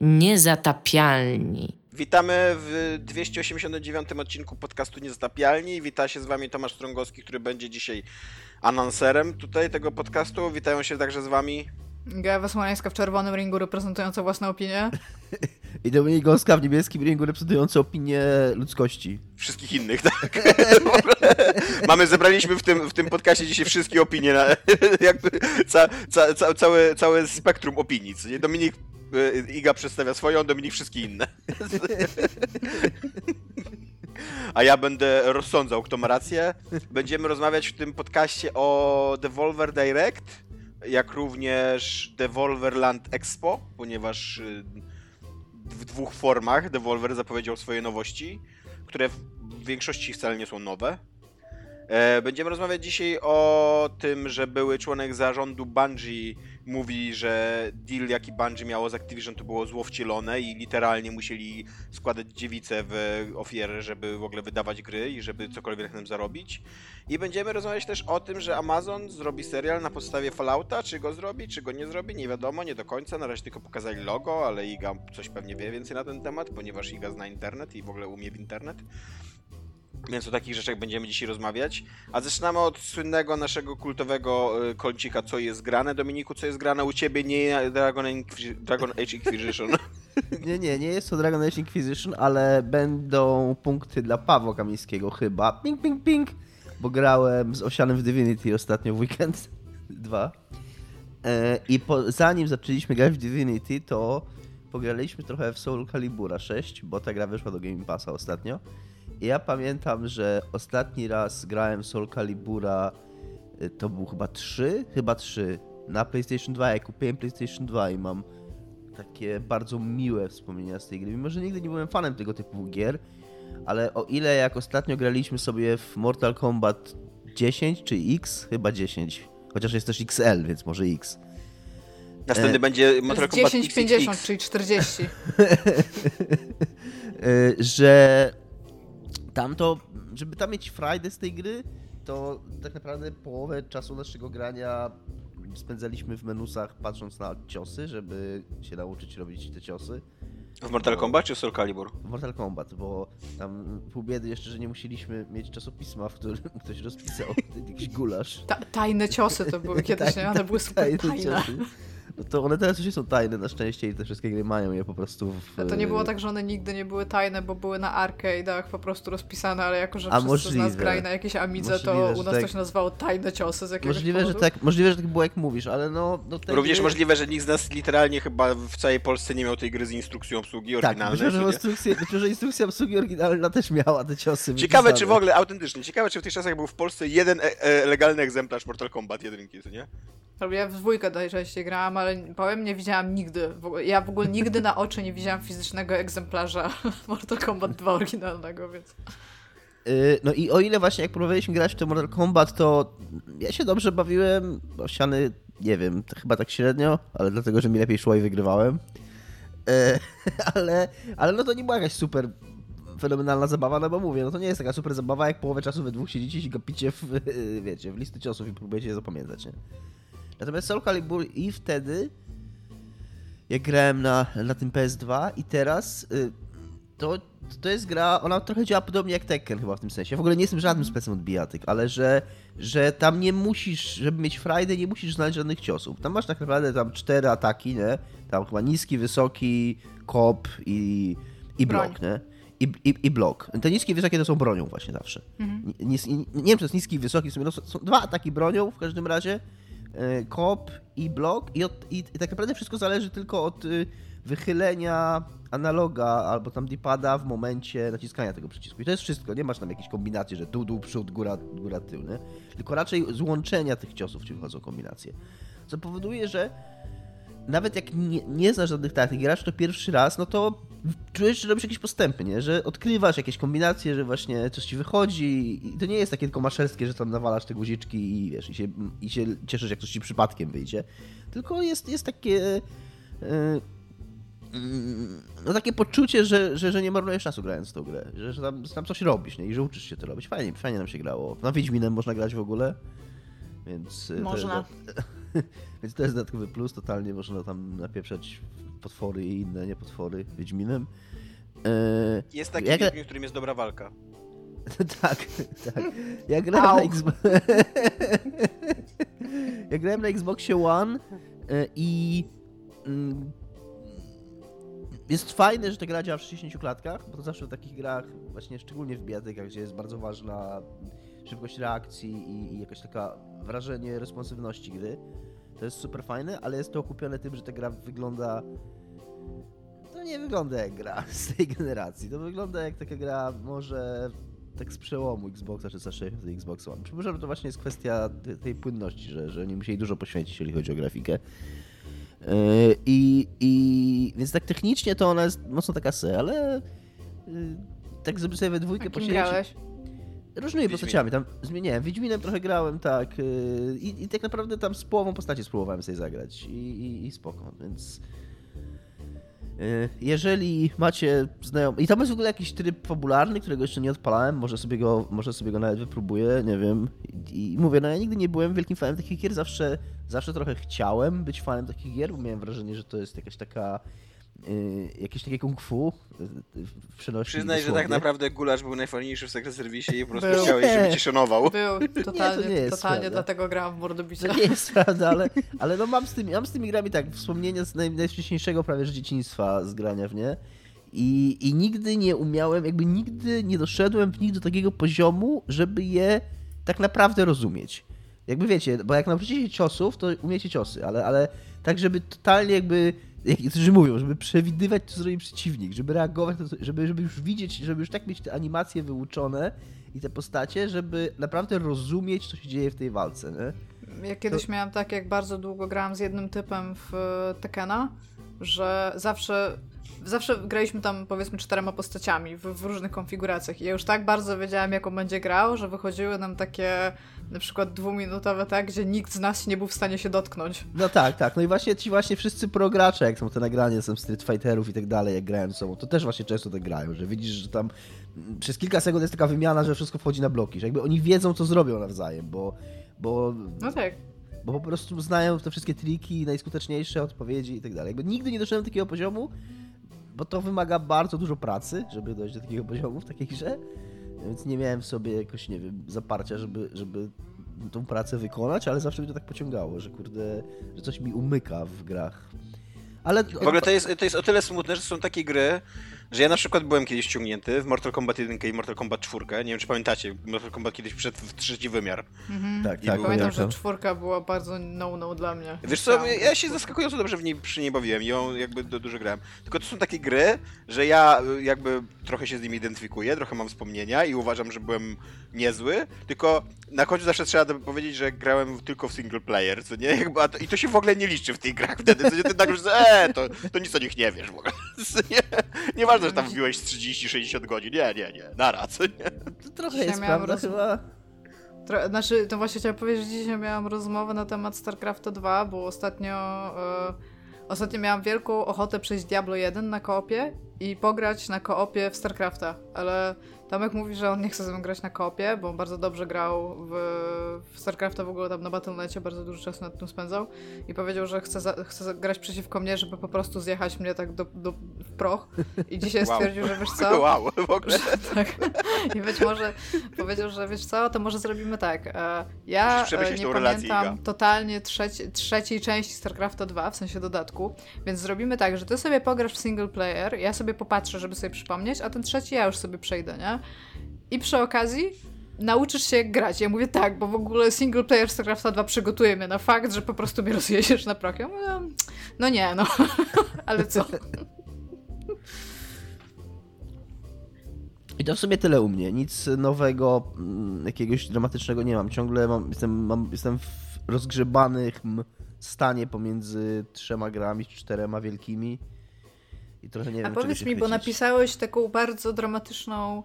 Niezatapialni. Witamy w 289 odcinku podcastu Niezatapialni. Wita się z wami Tomasz Strągowski, który będzie dzisiaj anonserem tutaj tego podcastu. Witają się także z wami Gawa Smoleńska w czerwonym ringu reprezentująca własne opinie. I Dominik Gąska w niebieskim ringu reprezentujący opinię ludzkości. Wszystkich innych, tak? Mamy, zebraliśmy w tym, w tym podcaście dzisiaj wszystkie opinie, na, jakby ca, ca, ca, całe, całe spektrum opinii. Nie? Dominik Iga przedstawia swoją, Dominik wszystkie inne. A ja będę rozsądzał, kto ma rację. Będziemy rozmawiać w tym podcaście o Devolver Direct, jak również Devolverland Expo, ponieważ y, w dwóch formach Devolver zapowiedział swoje nowości, które w większości wcale nie są nowe. E, będziemy rozmawiać dzisiaj o tym, że były członek zarządu Bungie mówi, że deal jaki Bungie miało z Activision to było zło wcielone i literalnie musieli składać dziewice w ofierę, żeby w ogóle wydawać gry i żeby cokolwiek na tym zarobić. I będziemy rozmawiać też o tym, że Amazon zrobi serial na podstawie Fallouta, czy go zrobi, czy go nie zrobi, nie wiadomo, nie do końca, na razie tylko pokazali logo, ale Iga coś pewnie wie więcej na ten temat, ponieważ Iga zna internet i w ogóle umie w internet. Więc o takich rzeczach będziemy dzisiaj rozmawiać. A zaczynamy od słynnego naszego kultowego y, kącika, co jest grane. Dominiku, co jest grane u ciebie? Nie Dragon, Inquis Dragon Age Inquisition. Nie, nie, nie jest to Dragon Age Inquisition, ale będą punkty dla Pawła Kamińskiego chyba. Ping, ping, ping! Bo grałem z Osianem w Divinity ostatnio w weekend. Dwa. E, I po, zanim zaczęliśmy grać w Divinity, to pograliśmy trochę w Soul Calibura 6, bo ta gra wyszła do Game Passa ostatnio. Ja pamiętam, że ostatni raz grałem Soul Calibura, y, to był chyba 3? Chyba 3. Na PlayStation 2, jak kupiłem PlayStation 2 i mam takie bardzo miłe wspomnienia z tej gry. Mimo, że nigdy nie byłem fanem tego typu gier, ale o ile jak ostatnio graliśmy sobie w Mortal Kombat 10 czy X, chyba 10, chociaż jest też XL, więc może X. Następny e... będzie Mortal Kombat 10, 50, czyli 40. E, że tam to, żeby tam mieć frajdę z tej gry, to tak naprawdę połowę czasu naszego grania spędzaliśmy w menusach patrząc na ciosy, żeby się nauczyć robić te ciosy. W Mortal Kombat czy Soul Calibur? W Mortal Kombat, bo tam pół biedy jeszcze, że nie musieliśmy mieć czasopisma, w którym ktoś rozpisał jakiś gulasz. Ta, tajne ciosy to były kiedyś, nie? One były super tajne. tajne. No to one teraz już są tajne na szczęście i te wszystkie gry mają je po prostu w... A to nie było tak, że one nigdy nie były tajne, bo były na arcade'ach po prostu rozpisane, ale jako, że A wszyscy możliwe. z nas grali na jakieś Amidze, to u nas tak... to się nazywało tajne ciosy z jakiegoś możliwe, powodu. Że tak, możliwe, że tak było jak mówisz, ale no... no Również gry... możliwe, że nikt z nas literalnie chyba w całej Polsce nie miał tej gry z instrukcją obsługi oryginalnej. Tak, myślę, że, myślę, że instrukcja obsługi oryginalna też miała te ciosy Ciekawe, wypisane. czy w ogóle, autentycznie, ciekawe, czy w tych czasach był w Polsce jeden e e legalny egzemplarz Mortal Kombat jedynki, co nie? Ja w dwójkę najczęściej grałam, ale powiem, nie widziałam nigdy. Ja w ogóle nigdy na oczy nie widziałam fizycznego egzemplarza Mortal Kombat 2 oryginalnego, więc... Y, no i o ile właśnie jak próbowaliśmy grać w ten Mortal Kombat, to ja się dobrze bawiłem, ściany, nie wiem, chyba tak średnio, ale dlatego, że mi lepiej szło i wygrywałem. Y, ale, ale no to nie była jakaś super fenomenalna zabawa, no bo mówię, no to nie jest taka super zabawa, jak połowę czasu we dwóch siedzicie i gapicie w, wiecie, w listy ciosów i próbujecie je zapamiętać, nie? Natomiast Soul Calibur i wtedy, jak grałem na, na tym PS2 i teraz, y, to, to jest gra, ona trochę działa podobnie jak Tekken chyba w tym sensie. w ogóle nie jestem żadnym specem od bijatyk, ale że, że tam nie musisz, żeby mieć frajdę, nie musisz znaleźć żadnych ciosów. Tam masz tak naprawdę tam cztery ataki, nie? Tam chyba niski, wysoki, kop i, i blok, nie? I, i, i blok. Te niskie i wysokie to są bronią właśnie zawsze. Mhm. Nis, nie, nie wiem, czy to jest niski i wysoki, są, są dwa ataki bronią w każdym razie kop i blok i, od, i, i, tak naprawdę wszystko zależy tylko od y, wychylenia analoga albo tam dipada w momencie naciskania tego przycisku. I to jest wszystko. Nie masz tam jakiejś kombinacji, że tu, dół, przód, góra, góra, tył, nie? Tylko raczej złączenia tych ciosów ci wychodzą kombinacje. Co powoduje, że nawet jak nie, nie znasz żadnych taktyk, grasz to pierwszy raz, no to czujesz, że robisz jakieś postępy, nie? Że odkrywasz jakieś kombinacje, że właśnie coś ci wychodzi i to nie jest takie tylko maszerskie, że tam nawalasz te guziczki i wiesz, i się, i się cieszysz, jak coś ci przypadkiem wyjdzie. Tylko jest, jest takie... Yy, no takie poczucie, że, że, że nie marnujesz czasu grając w tą grę, że, że, tam, tam coś robisz, nie? I że uczysz się to robić. Fajnie, fajnie nam się grało. Na Wiedźminem można grać w ogóle, więc... Można. To, Więc to jest dodatkowy plus, totalnie można tam napieprzać potwory i inne nie potwory Wiedźminem. E, Jest taki Jak- Wiedźmin, w którym jest dobra walka. tak, tak. Ja grałem na. Xbox... ja grałem na Xboxie One e, i mm, jest fajne, że ta gra działa w 60 klatkach, bo to zawsze w takich grach, właśnie szczególnie w biatykach, gdzie jest bardzo ważna szybkość reakcji i, i jakaś taka wrażenie responsywności gry. To jest super fajne, ale jest to okupione tym, że ta gra wygląda to nie wygląda jak gra z tej generacji. To wygląda jak taka gra może tak z przełomu Xboxa czy 360 do Xbox One. Przypuszczam, że to właśnie jest kwestia te- tej płynności, że, że nie musieli dużo poświęcić, jeżeli chodzi o grafikę. Yy, I, I więc tak technicznie to ona jest mocno taka se, ale yy, tak żeby sobie we dwójkę posiedzieć. Różnymi Wiedźmin. postaciami. Tam zmieniałem. Wiedźminem trochę grałem, tak. yy, I, I tak naprawdę tam z połową postaci spróbowałem sobie zagrać. I, i, i spoko, więc. yy, Jeżeli macie znajomych. I tam jest w ogóle jakiś tryb fabularny, którego jeszcze nie odpalałem. Może sobie go, może sobie go nawet wypróbuję, nie wiem. I, I mówię, no ja nigdy nie byłem wielkim fanem takich gier. Zawsze, zawsze trochę chciałem być fanem takich gier, bo miałem wrażenie, że to jest jakaś taka. Yy, jakieś takie kung fu yy, w przenośni Przyznaj, że tak naprawdę Gulasz był najfajniejszy w Secret Service i po prostu Był. chciałeś, żeby cię szanował. Był, totalnie, nie jest totalnie prawda. dlatego grałam w Mordobicie. To nie jest prawda, ale, ale no mam, z tymi, mam z tymi grami tak wspomnienia z naj, najwcześniejszego prawie że dzieciństwa z grania w nie. I, I nigdy nie umiałem, jakby nigdy nie doszedłem w nich do takiego poziomu, żeby je tak naprawdę rozumieć. Jakby wiecie, bo jak nauczycie się ciosów, to umiecie ciosy, ale, ale tak, żeby totalnie jakby, jak niektórzy mówią, żeby przewidywać, co zrobi przeciwnik, żeby reagować, na to, żeby, żeby już widzieć, żeby już tak mieć te animacje wyuczone i te postacie, żeby naprawdę rozumieć, co się dzieje w tej walce, nie? Ja kiedyś miałam tak, jak bardzo długo grałam z jednym typem w Tekena, że zawsze, zawsze graliśmy tam powiedzmy czterema postaciami w, w różnych konfiguracjach i ja już tak bardzo wiedziałam, jak on będzie grał, że wychodziły nam takie na przykład dwuminutowe tak, gdzie nikt z nas nie był w stanie się dotknąć. No tak, tak. No i właśnie ci właśnie wszyscy progracze, jak są te nagrania są Street Fighterów i tak dalej, jak grają sobą, to też właśnie często tak grają, że widzisz, że tam przez kilka sekund jest taka wymiana, że wszystko wchodzi na bloki, że jakby oni wiedzą, co zrobią nawzajem, bo, bo, No tak. bo po prostu znają te wszystkie triki, najskuteczniejsze odpowiedzi i tak dalej. Jakby nigdy nie doszedłem do takiego poziomu, bo to wymaga bardzo dużo pracy, żeby dojść do takiego poziomu w takiej grze, więc nie miałem w sobie jakoś, nie wiem, zaparcia, żeby, żeby tą pracę wykonać, ale zawsze mnie to tak pociągało, że kurde, że coś mi umyka w grach. Ale W ogóle to jest, to jest o tyle smutne, że są takie gry, że ja na przykład byłem kiedyś ściągnięty w Mortal Kombat 1 i Mortal Kombat 4. Nie wiem, czy pamiętacie, Mortal Kombat kiedyś wszedł w trzeci wymiar. Mhm. tak, I tak, był- Pamiętam, że czwórka była bardzo no-no dla mnie. Wiesz co, ja się zaskakująco dobrze w niej, przy niej bawiłem i ją jakby do, dużo grałem. Tylko to są takie gry, że ja y, jakby trochę się z nimi identyfikuję, trochę mam wspomnienia i uważam, że byłem niezły, tylko na końcu zawsze trzeba powiedzieć, że grałem tylko w single player, co nie? Jakby, a to, I to się w ogóle nie liczy w tych grach wtedy, co nie? Ty tak już, eee, to, to nic o nich nie wiesz w ogóle. Co nie? Nieważne, że tam wbiłeś z 30-60 godzin, nie, nie, nie, nara, co nie? to trochę Dzisiaj jest miałam prawda roz- chyba. Tro- Znaczy, to właśnie chciałam powiedzieć, że dzisiaj miałam rozmowę na temat StarCrafta 2, bo ostatnio, e, ostatnio miałam wielką ochotę przejść Diablo 1 na koopie i pograć na koopie w StarCrafta, ale Tomek mówi, że on nie chce ze mną grać na koopie, bo on bardzo dobrze grał w, w StarCrafta w ogóle tam na Battle.necie, bardzo dużo czasu nad tym spędzał i powiedział, że chce, za, chce grać przeciwko mnie, żeby po prostu zjechać mnie tak do, do, w proch i dzisiaj Wow. stwierdził, że wiesz co, Wow, w ogóle. tak. I być może powiedział, że wiesz co, to może zrobimy tak. e, Ja e, nie relację, pamiętam totalnie trzeci, trzeciej części StarCrafta 2, w sensie dodatku, więc zrobimy tak, że ty sobie pograsz w single player, ja sobie popatrzę, żeby sobie przypomnieć, a ten trzeci ja już sobie przejdę, nie? I przy okazji nauczysz się jak grać. Ja mówię tak, bo w ogóle single player StarCrafta 2 przygotuje mnie na fakt, że po prostu mnie rozjedziesz na proch. Ja mówię, no nie, no. Ale co? I to w sumie tyle u mnie. Nic nowego, mm, jakiegoś dramatycznego nie mam. Ciągle mam, jestem, mam, jestem w rozgrzebanym stanie pomiędzy trzema grami, czterema wielkimi. I trochę nie A wiem, czego powiedz mi, bo napisałeś taką bardzo dramatyczną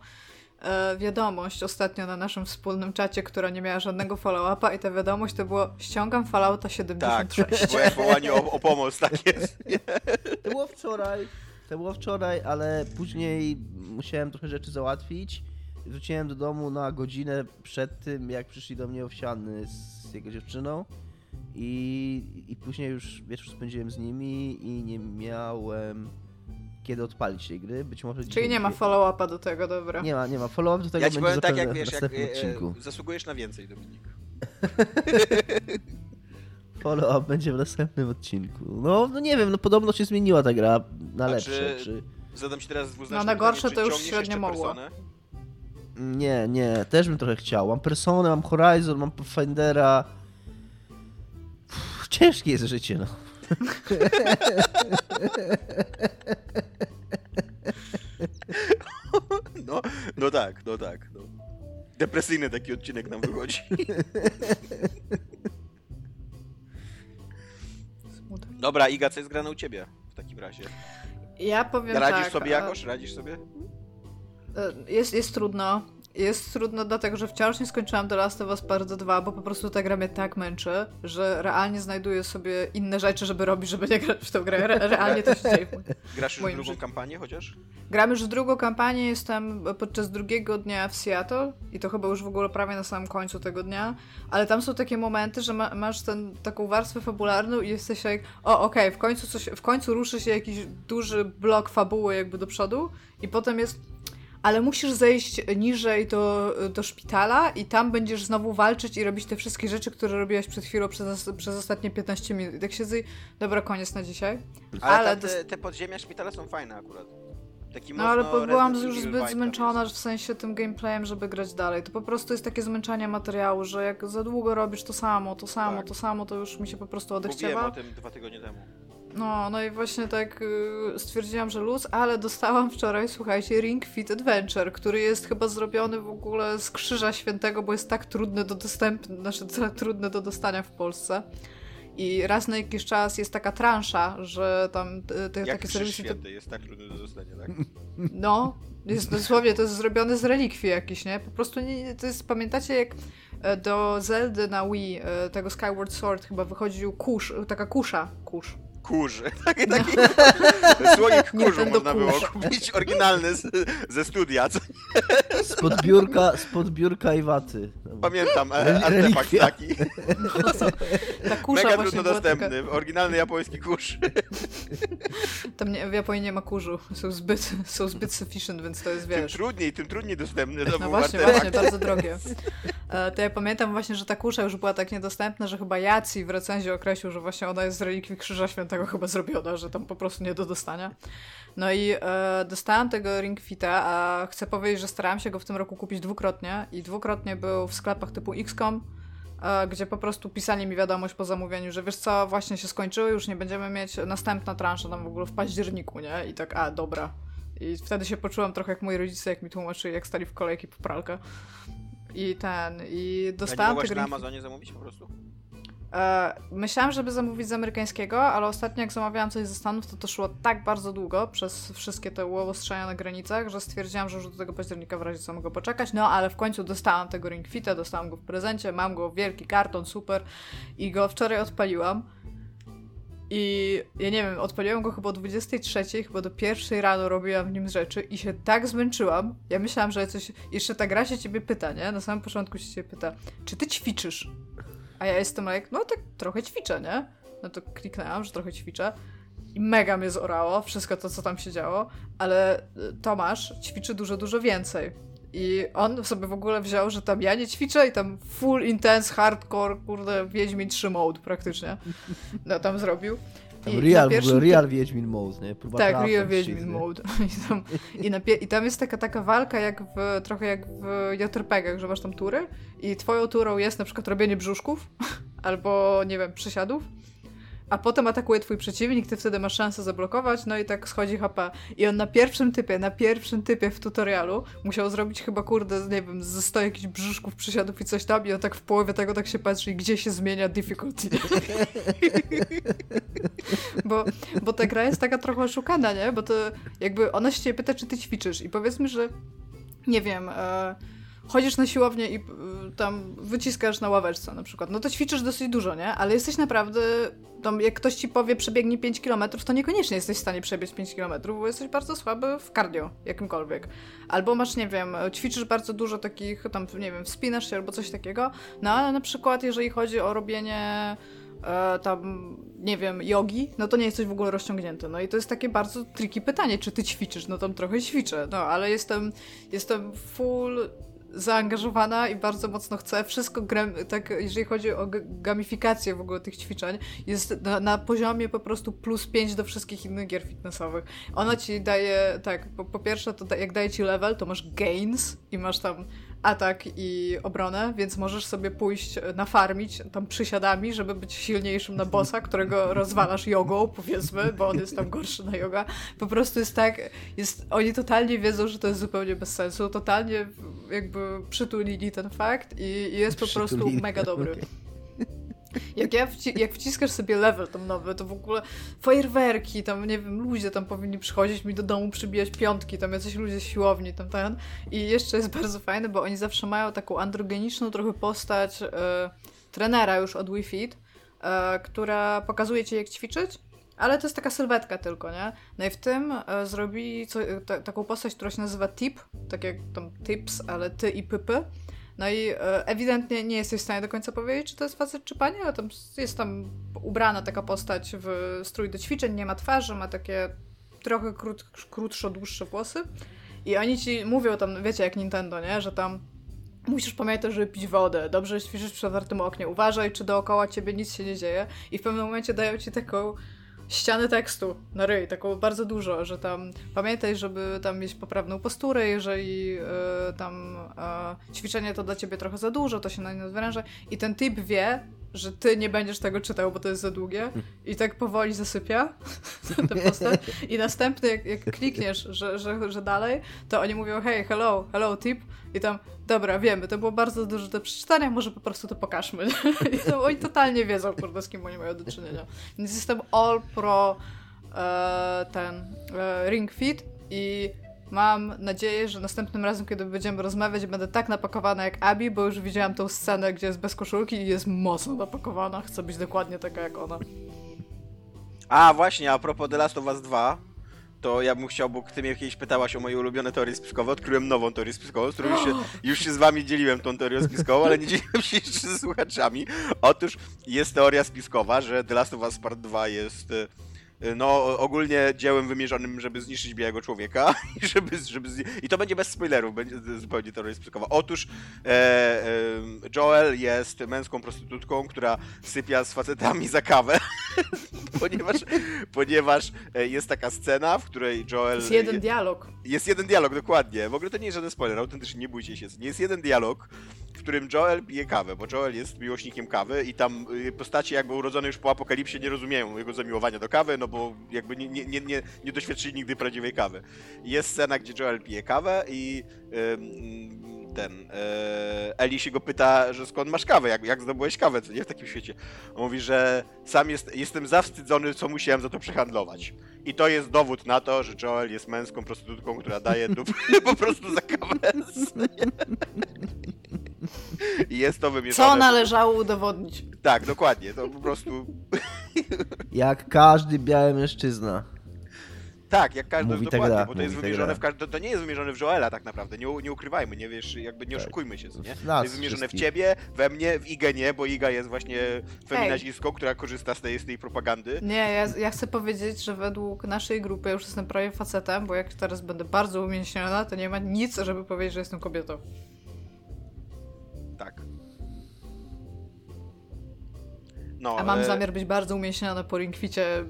e, wiadomość ostatnio na naszym wspólnym czacie, która nie miała żadnego follow-upa i ta wiadomość to było ściągam Fallouta Tak, 76. było jak wołanie o, o pomoc, tak jest. To było wczoraj, to było wczoraj, ale później musiałem trochę rzeczy załatwić. Wróciłem do domu na godzinę przed tym, jak przyszli do mnie owsiany z jego dziewczyną. I, I później już wieczór spędziłem z nimi i nie miałem kiedy odpalić tej gry. Być może Czyli dzisiaj- nie ma follow-upa do tego, dobra. Nie ma, nie ma follow-up do tego Ja ci będzie powiem tak, jak w wiesz, jak następnym e, odcinku. e, zasługujesz na więcej, Dominik. Follow-up będzie w następnym odcinku. No, no nie wiem, no podobno się zmieniła ta gra na lepsze. czy- Czy... Zadam ci teraz dwuznaczne No, na gorsze to już średnio mogło. Personę? Nie, nie, też bym trochę chciał. Mam Personę, mam Horizon, mam Pathfindera. Ciężkie jest życie, no. No, no tak, no tak. No. Depresyjny taki odcinek nam wychodzi. Dobra, Iga, co jest grane u ciebie w takim razie? Ja powiem Radzisz tak. sobie e, jakoś? Radzisz sobie? e, Jest, jest trudno. Jest trudno dlatego, że wciąż nie skończyłam The Last of Us Part 2, bo po prostu ta gra mnie tak męczy, że realnie znajduję sobie inne rzeczy, żeby robić, żeby nie grać w tę grę. Re realnie to się dzieje. Grasz już w drugą życiu. kampanię chociaż? Gram już w drugą kampanię, jestem podczas drugiego dnia w Seattle i to chyba już w ogóle prawie na samym końcu tego dnia, ale tam są takie momenty, że ma, masz ten, taką warstwę fabularną i jesteś jak, o okej, w końcu coś, w końcu ruszy się jakiś duży blok fabuły jakby do przodu i potem jest, ale musisz zejść niżej do, do szpitala i tam będziesz znowu walczyć i robić te wszystkie rzeczy, które robiłaś przed chwilą przez, przez ostatnie 15 minut. Tak siedzę i, dobra, koniec na dzisiaj. Ale, Ale ta, dos- te, te podziemia szpitale są fajne akurat. Taki No ale byłam już zbyt zmęczona w sensie tym gameplayem, żeby grać dalej. To po prostu jest takie zmęczanie materiału, że jak za długo robisz to samo, to samo, Tak. to samo, to już mi się po prostu Mówiłem odechciewa. o tym dwa tygodnie temu. No, no i właśnie tak y, stwierdziłam, że luz, ale dostałam wczoraj, słuchajcie, Ring Fit Adventure, który jest chyba zrobiony w ogóle z Krzyża Świętego, bo jest tak trudny do dostępu, znaczy tak trudny do dostania w Polsce. I raz na jakiś czas jest taka transza, że tam te, te Jak takie serwisy... to- święty jest tak trudny do dostania, tak? No, jest dosłownie, to jest zrobione z relikwii jakiś, nie? Po prostu nie, to jest, pamiętacie jak e, do Zeldy na Wii, e, tego Skyward Sword chyba wychodził kurz, taka kusza, kurz. Kurz. Taki, taki słoik kurzu można było kupić, oryginalny z, ze studia, co Spod biurka, spod biurka i waty. pamiętam, e, artefakt taki. No to, ta Mega trudno była taka, dostępny, oryginalny japoński kurz. tam nie, w Japonii nie ma kurzu, są zbyt, są zbyt sufficient, więc to jest, Tym wiesz... trudniej, tym trudniej dostępny to No był właśnie, artefakt. właśnie, bardzo drogie. E, To ja pamiętam właśnie, że ta kusza już była tak niedostępna, że chyba Jaci w recenzji określił, że właśnie ona jest z relikwii Krzyża Świętego chyba zrobiona, że tam po prostu nie do dostania. No i e, dostałam tego Ring Fita, a chcę powiedzieć, że starałam się go w tym roku kupić dwukrotnie i dwukrotnie był w sklepach typu XCOM, e, gdzie po prostu pisali mi wiadomość po zamówieniu, że wiesz co, właśnie się skończyły, już nie będziemy mieć następna transza tam w ogóle w październiku, nie? I tak, a dobra. I wtedy się poczułam trochę jak moi rodzice, jak mi tłumaczyli, jak stali w kolejki po pralkę. I ten, i A nie dostałam mogłaś tego na Amazonie zamówić po prostu? E, myślałam, żeby zamówić z amerykańskiego, ale ostatnio jak zamawiałam coś ze Stanów, to to szło tak bardzo długo przez wszystkie te łowostrzenia na granicach, że stwierdziłam, że już do tego października w razie co mogę poczekać. No ale w końcu dostałam tego Ring Fita, dostałam go w prezencie, mam go, wielki karton, super i go wczoraj odpaliłam. I ja nie wiem, odpaliłam go chyba o 23, chyba do pierwszej rano robiłam w nim rzeczy i się tak zmęczyłam. Ja myślałam, że coś. Jeszcze ta gra się ciebie pyta, nie? Na samym początku się ciebie pyta, czy ty ćwiczysz? A ja jestem jak, no tak trochę ćwiczę, nie? No to kliknęłam, że trochę ćwiczę. I mega mnie zorało, wszystko to, co tam się działo, ale y, Tomasz ćwiczy dużo, dużo więcej. I on sobie w ogóle wziął, że tam ja nie ćwiczę i tam full intense, hardcore, kurde, Wiedźmin 3 mode praktycznie. No tam zrobił. Tam I real, na pierwszym real Wiedźmin mode, nie? Próba tak, Real Wiedźmin mode. I tam, i, na I tam jest taka, taka walka jak w, trochę jak w JRPG-ach, że masz tam tury i twoją turą jest na przykład robienie brzuszków albo, nie wiem, przysiadów. A potem atakuje twój przeciwnik, ty wtedy masz szansę zablokować, no i tak schodzi HP. I on na pierwszym typie, na pierwszym typie w tutorialu musiał zrobić chyba, kurde, nie wiem, ze 100 jakichś brzuszków, przysiadów i coś tam i on tak w połowie tego tak się patrzy i gdzie się zmienia difficulty. bo, bo ta gra jest taka trochę oszukana, nie? Bo to jakby ona się pyta, czy ty ćwiczysz i powiedzmy, że nie wiem, e, chodzisz na siłownię i e, tam wyciskasz na ławeczce na przykład, no to ćwiczysz dosyć dużo, nie? Ale jesteś naprawdę, tam jak ktoś ci powie przebiegnij 5 km, to niekoniecznie jesteś w stanie przebiec 5 km, bo jesteś bardzo słaby w cardio jakimkolwiek. Albo masz, nie wiem, ćwiczysz bardzo dużo takich, tam, nie wiem, wspinasz się albo coś takiego, no ale na przykład jeżeli chodzi o robienie e, tam, nie wiem, jogi, no to nie jesteś w ogóle rozciągnięty. No i to jest takie bardzo tricky pytanie, czy ty ćwiczysz? No tam trochę ćwiczę, no ale jestem, jestem full zaangażowana i bardzo mocno chcę. Wszystko, tak, jeżeli chodzi o gamifikację w ogóle tych ćwiczeń, jest na, na, poziomie po prostu plus 5 do wszystkich innych gier fitnessowych. Ona ci daje, tak, po, po pierwsze, to da, jak daje ci level, to masz gains i masz tam atak i obronę, więc możesz sobie pójść e, nafarmić tam przysiadami, żeby być silniejszym na bossa, którego rozwalasz jogą, powiedzmy, bo on jest tam gorszy na yoga. Po prostu jest tak, jest, oni totalnie wiedzą, że to jest zupełnie bez sensu, totalnie jakby przytulili ten fakt i, i jest po prostu mega dobry. Jak, ja wci jak wciskasz sobie level tam nowy, to w ogóle fajerwerki, tam nie wiem, ludzie tam powinni przychodzić mi do domu, przybijać piątki, tam jacyś ludzie z siłowni, tam ten. I jeszcze jest bardzo fajne, bo oni zawsze mają taką androgeniczną trochę postać e, trenera już od Wii Fit, e, która pokazuje ci jak ćwiczyć, ale to jest taka sylwetka tylko, nie? No i w tym e, zrobili co, ta, taką postać, która się nazywa Tip, tak jak tam Tips, ale ty i pypy. No i e, ewidentnie nie jesteś w stanie do końca powiedzieć, czy to jest facet, czy pani, ale tam jest tam ubrana taka postać w strój do ćwiczeń, nie ma twarzy, ma takie trochę krót, krótsze, dłuższe włosy. I oni ci mówią tam, wiecie, jak Nintendo, nie? Że tam musisz pamiętać, żeby pić wodę, dobrze ćwiczysz przy otwartym oknie, uważaj, czy dookoła ciebie nic się nie dzieje. I w pewnym momencie dają ci taką ścianę tekstu na ryj, taką bardzo dużo, że tam pamiętaj, żeby tam mieć poprawną posturę, jeżeli y, tam y, ćwiczenie to dla ciebie trochę za dużo, to się na nie odwręża i ten typ wie, że ty nie będziesz tego czytał, bo to jest za długie i tak powoli zasypia tę postać i następny jak, jak klikniesz, że, że, że dalej, to oni mówią hej, hello, hello tip i tam dobra, wiemy, to było bardzo dużo do przeczytania, może po prostu to pokażmy. I to oni totalnie wiedzą, kurde, z kim oni mają do czynienia. Więc jestem all pro e, ten e, Ring Fit i Mam nadzieję, że następnym razem, kiedy będziemy rozmawiać, będę tak napakowana jak Abi, bo już widziałam tą scenę, gdzie jest bez koszulki i jest mocno napakowana. Chcę być dokładnie taka jak ona. A właśnie, a propos The Last of Us 2, to ja bym chciał, bo ty mnie kiedyś pytałaś o moje ulubione teorie spiskowe, odkryłem nową teorię spiskową, z którą już się, już się z wami dzieliłem tą teorią spiskową, ale nie dzieliłem się jeszcze ze słuchaczami. Otóż jest teoria spiskowa, że The Last of Us Part 2 jest Y, no ogólnie dziełem wymierzonym, żeby zniszczyć białego człowieka i żeby, żeby i to będzie bez spoilerów, będzie zupełnie terrorystyczna. Otóż e, e, Joel jest męską prostytutką, która sypia z facetami za kawę, ponieważ, ponieważ e, jest taka scena, w której Joel... Jest jeden dialog. Jest jeden dialog, dokładnie. W ogóle to nie jest żaden spoiler, autentycznie nie bójcie się. Nie jest jeden dialog, w którym Joel pije kawę, bo Joel jest miłośnikiem kawy i tam y, postacie jakby urodzone już po apokalipsie nie rozumieją jego zamiłowania do kawy, no bo jakby nie, nie, nie, nie doświadczyli nigdy prawdziwej kawy. Jest scena, gdzie Joel pije kawę i yy, ten e, Eli się go pyta, że skąd masz kawę, jak, jak zdobyłeś kawę, co nie w takim świecie. On mówi, że sam jest, jestem zawstydzony, co musiałem za to przehandlować. I to jest dowód na to, że Joel jest męską prostytutką, która daje dup po prostu za kawę. I jest to wymierzone. Co należało udowodnić. Tak, dokładnie. To po prostu. Jak każdy biały mężczyzna. Tak, jak każdy, mówi dokładnie, gra, bo to jest wymierzone w każdy, to nie jest wymierzone w Joela tak naprawdę, nie, nie ukrywajmy, nie wiesz, jakby nie tak. oszukujmy się, co nie? To jest wymierzone w ciebie, we mnie, w Igę nie, bo Iga jest właśnie feminazistką, która korzysta z tej, z tej propagandy. Nie, ja, ja chcę powiedzieć, że według naszej grupy, ja już jestem prawie facetem, bo jak teraz będę bardzo umięśniona, to nie ma nic, żeby powiedzieć, że jestem kobietą. Tak. No, A mam e... zamiar być bardzo umięśniona po ringficie,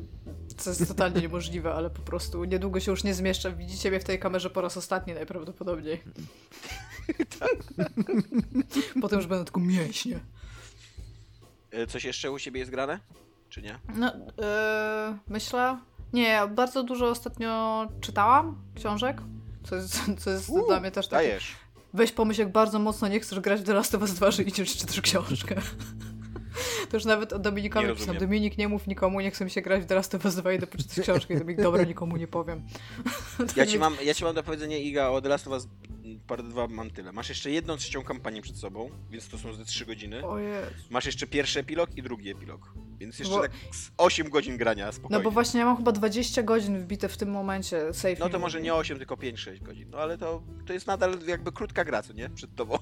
co jest totalnie niemożliwe, ale po prostu niedługo się już nie zmieszczę. Widzicie mnie w tej kamerze po raz ostatni najprawdopodobniej. tak. Potem już będę tylko mięśnie. E, coś jeszcze u siebie jest grane? Czy nie? No, yy, myślę. Nie, bardzo dużo ostatnio czytałam książek, co jest, co jest uh, dla mnie też takie... Dajesz. Weź pomyśl, jak bardzo mocno nie chcesz grać w The Last of Us 2, że idziesz czytasz książkę. To już nawet od Dominikowi pisam. Dominik, nie mów nikomu, nie chcę mi się grać w The Last of Us 2 idę poczytać książkę. I Dominik, dobra, nikomu nie powiem. ja, ci mam, ja ci mam do powiedzenia, Iga, o The Last of Us Part 2 mam tyle. Masz jeszcze jedną trzecią kampanię przed sobą, więc to są ze 3 godziny. O jest. Masz jeszcze pierwszy epilog i drugi epilog. Więc jeszcze bo... tak 8 godzin grania spokojnie. No bo właśnie ja mam chyba 20 godzin wbite w tym momencie safe. No to może nie 8, tylko 5-6 godzin. No ale to, to jest nadal jakby krótka gra, co nie? Przed tobą.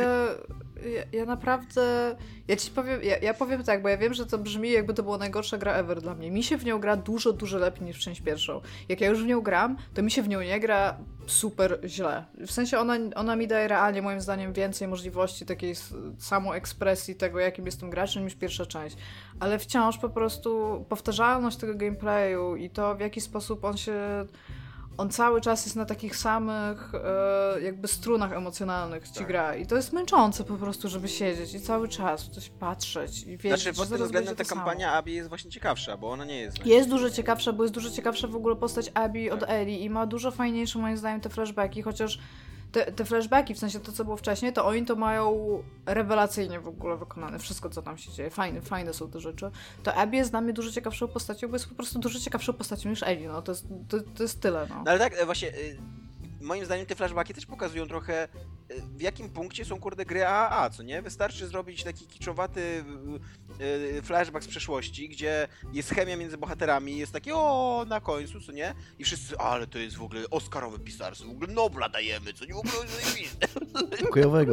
Ja ja, ja naprawdę. Ja ci powiem, ja, ja, powiem tak, bo ja wiem, że to brzmi jakby to była najgorsza gra ever dla mnie. Mi się w nią gra dużo, dużo lepiej niż w część pierwszą. Jak ja już w nią gram, to mi się w nią nie gra super źle. W sensie ona, ona mi daje realnie, moim zdaniem, więcej możliwości takiej samoekspresji tego, jakim jestem graczem, niż pierwsza część. Ale wciąż po prostu powtarzalność tego gameplayu i to, w jaki sposób on się on cały czas jest na takich samych e, jakby strunach emocjonalnych ci tak. gra i to jest męczące po prostu, żeby siedzieć i cały czas w coś patrzeć i wiedzieć, Znaczy pod tym względem ta kampania Abby jest właśnie ciekawsza, bo ona nie jest... Jest dużo ciekawsza, bo jest dużo ciekawsza w ogóle postać Abby tak. od Ellie i ma dużo fajniejsze moim zdaniem te flashbacki, chociaż te, te flashbacki, w sensie to, co było wcześniej, to oni to mają rewelacyjnie w ogóle wykonane. Wszystko, co tam się dzieje. Fajne, fajne są te rzeczy. To Abby jest dla mnie dużo ciekawszą postacią, bo jest po prostu dużo ciekawszą postacią niż Ellie, no. To jest, to, to jest tyle, no. no ale tak, e, właśnie y, moim zdaniem te flashbacki też pokazują trochę e, w jakim punkcie są kurde gry AAA, co nie? Wystarczy zrobić taki kiczowaty e, flashback z przeszłości, gdzie jest chemia między bohaterami, jest takie o na końcu, co nie? I wszyscy, ale to jest w ogóle Oscarowe pisarstwo, w ogóle Nobla dajemy, co nie w ogóle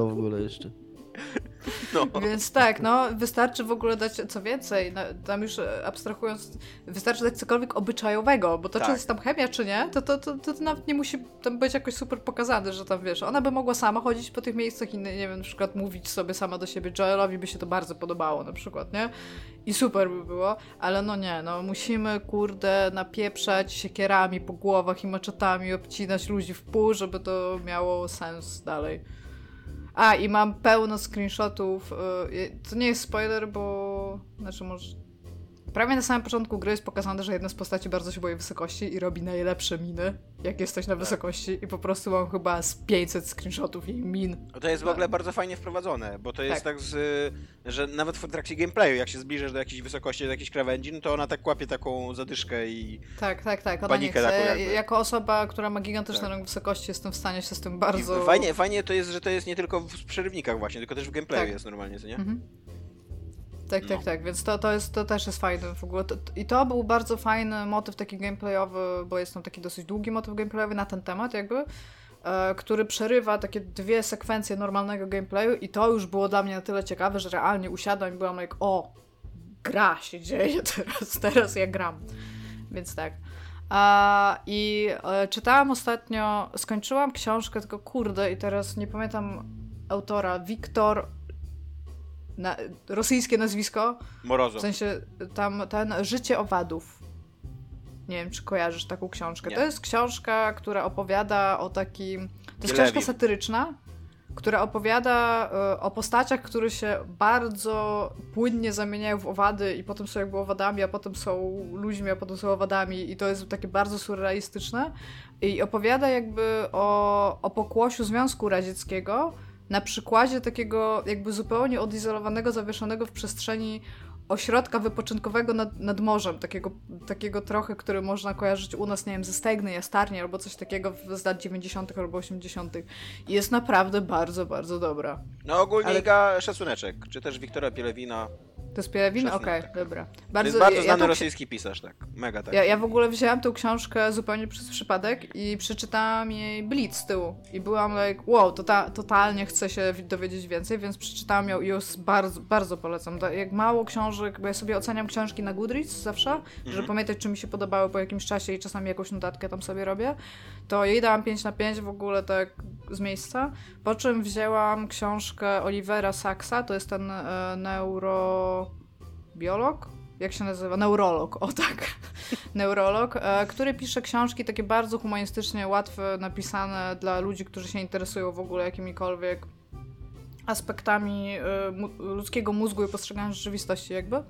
w ogóle jeszcze. No. Więc tak, no, wystarczy w ogóle dać, co więcej, no, tam już abstrahując, wystarczy dać cokolwiek obyczajowego, bo to, tak. czy jest tam chemia, czy nie, to, to, to, to, nawet nie musi tam być jakoś super pokazane, że tam, wiesz, ona by mogła sama chodzić po tych miejscach i, nie wiem, na przykład mówić sobie sama do siebie, Joelowi by się to bardzo podobało na przykład, nie? I super by było, ale no nie, no, musimy, kurde, napieprzać siekierami po głowach i maczetami, obcinać ludzi w pół, żeby to miało sens dalej. A, i mam pełno screenshotów. Y, to nie jest spoiler, bo. Znaczy, może Prawie na samym początku gry jest pokazane, że jedna z postaci bardzo się boi wysokości i robi najlepsze miny, jak jesteś na tak. wysokości i po prostu mam chyba z 500 screenshotów jej min. To jest w ogóle bardzo fajnie wprowadzone, bo to jest tak, tak z, że nawet w trakcie gameplayu, jak się zbliżasz do jakiejś wysokości, do jakiejś krawędzi, no to ona tak łapie taką zadyszkę i Tak, tak, tak, ona panikę nie chce. Taką jako osoba, która ma gigantyczny tak. wysokości, jestem w stanie się z tym bardzo... I fajnie, fajnie to jest, że to jest nie tylko w przerywnikach właśnie, tylko też w gameplayu tak. jest normalnie, co nie? Mhm. Tak, tak, no. tak, więc to, to, jest, to też jest fajne w ogóle. To, I to był bardzo fajny motyw taki gameplayowy, bo jest tam taki dosyć długi motyw gameplayowy na ten temat jakby, e, który przerywa takie dwie sekwencje normalnego gameplayu i to już było dla mnie na tyle ciekawe, że realnie usiadłam i byłam jak, o, gra się dzieje teraz, teraz ja gram. Więc tak. A, I e, czytałam ostatnio, skończyłam książkę, tylko kurde i teraz nie pamiętam autora, Wiktor na, rosyjskie nazwisko. Morozo. W sensie tam ten Życie owadów. Nie wiem, czy kojarzysz taką książkę. Nie. To jest książka, która opowiada o takim. To jest książka satyryczna, która opowiada y, o postaciach, które się bardzo płynnie zamieniają w owady i potem są jakby owadami, a potem są ludźmi, a potem są owadami i to jest takie bardzo surrealistyczne. I opowiada jakby o, o pokłosiu Związku Radzieckiego, na przykładzie takiego jakby zupełnie odizolowanego, zawieszonego w przestrzeni ośrodka wypoczynkowego nad, nad morzem, takiego, takiego trochę, który można kojarzyć u nas, nie wiem, ze Stegny, Jastarni albo coś takiego z lat 90. albo 80. I jest naprawdę bardzo, bardzo dobra. No ogólnie Ale... szacuneczek, czy też Wiktora Pielewina to jest Pielewin? Okej, okay, tak. dobra. Bardzo, to jest bardzo znany ja rosyjski pisarz, tak. Mega tak. Ja, ja w ogóle wzięłam tę książkę zupełnie przez przypadek i przeczytałam jej blitz z tyłu. I byłam like, wow, to ta, totalnie chcę się dowiedzieć więcej, więc przeczytałam ją i ją bardzo, bardzo polecam. Jak mało książek, bo ja sobie oceniam książki na Goodreads zawsze, mhm. żeby pamiętać, czy mi się podobały po jakimś czasie i czasami jakąś notatkę tam sobie robię, to jej dałam 5 na 5 w ogóle tak z miejsca. Po czym wzięłam książkę Olivera Saxa, to jest ten e, neurobiolog, jak się nazywa? Neurolog, o tak. Neurolog, e, który pisze książki takie bardzo humanistycznie, łatwe, napisane dla ludzi, którzy się interesują w ogóle jakimikolwiek aspektami e, ludzkiego mózgu i postrzegania rzeczywistości jakby.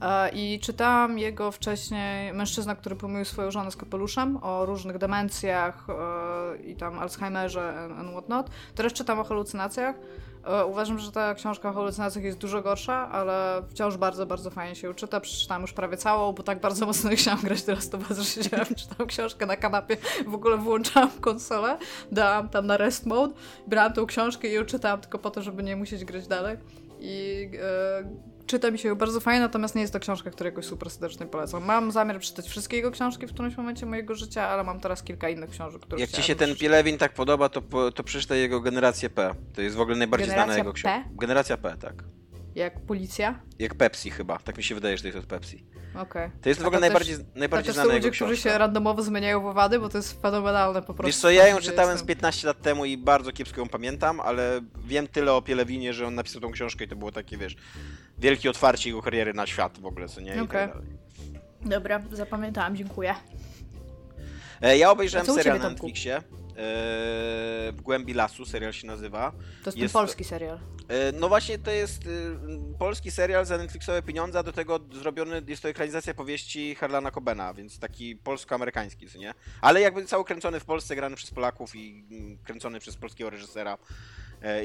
E, I czytałam jego wcześniej Mężczyzna, który pomylił swoją żonę z kapeluszem o różnych demencjach i tam Alzheimerze and whatnot. Teraz czytam o halucynacjach. E, uważam, że ta książka o halucynacjach jest dużo gorsza, ale wciąż bardzo, bardzo fajnie się czyta. Przeczytałam już prawie całą, bo tak bardzo mocno nie chciałam grać teraz to bardzo, że siedziałam, czytałam książkę na kanapie, w ogóle włączałam konsolę, dałam tam na rest mode, brałam tą książkę i ją czytałam tylko po to, żeby nie musieć grać dalej. I czyta mi się bardzo fajnie, natomiast nie jest to książka, której jakoś super serdecznie polecam. Mam zamiar przeczytać wszystkie jego książki w którymś momencie mojego życia, ale mam teraz kilka innych książek, które Jak ci się ten. Pielewin tak podoba, to, to przeczytaj jego Generację P. To jest w ogóle najbardziej znana Generacja jego książka. P? Generacja P, tak. Jak policja? Jak Pepsi chyba. Tak mi się wydaje, że to jest od Pepsi. Okej. To jest w ogóle najbardziej, najbardziej są znana ludzie, którzy się randomowo zmieniają w owady, bo to jest fenomenalne po prostu. Wiesz co, ja ją czytałem z jestem. 15 lat temu i bardzo kiepsko ją pamiętam, ale wiem tyle o Pielewinie, że on napisał tą książkę i to było takie, wiesz, wielkie otwarcie jego kariery na świat w ogóle, co nie? I Okej. tak dalej. Dobra, zapamiętałam, dziękuję. E, Ja obejrzałem serial ciebie, na? Netflixie. e, W Głębi Lasu, serial się nazywa. To jest, Jest polski serial. E, No właśnie, to jest y, polski serial za Netflixowe pieniądze, a do tego zrobiony, jest to ekranizacja powieści Harlana Cobena, więc taki polsko-amerykański, co nie? Ale jakby cały kręcony w Polsce, grany przez Polaków i mm, kręcony przez polskiego reżysera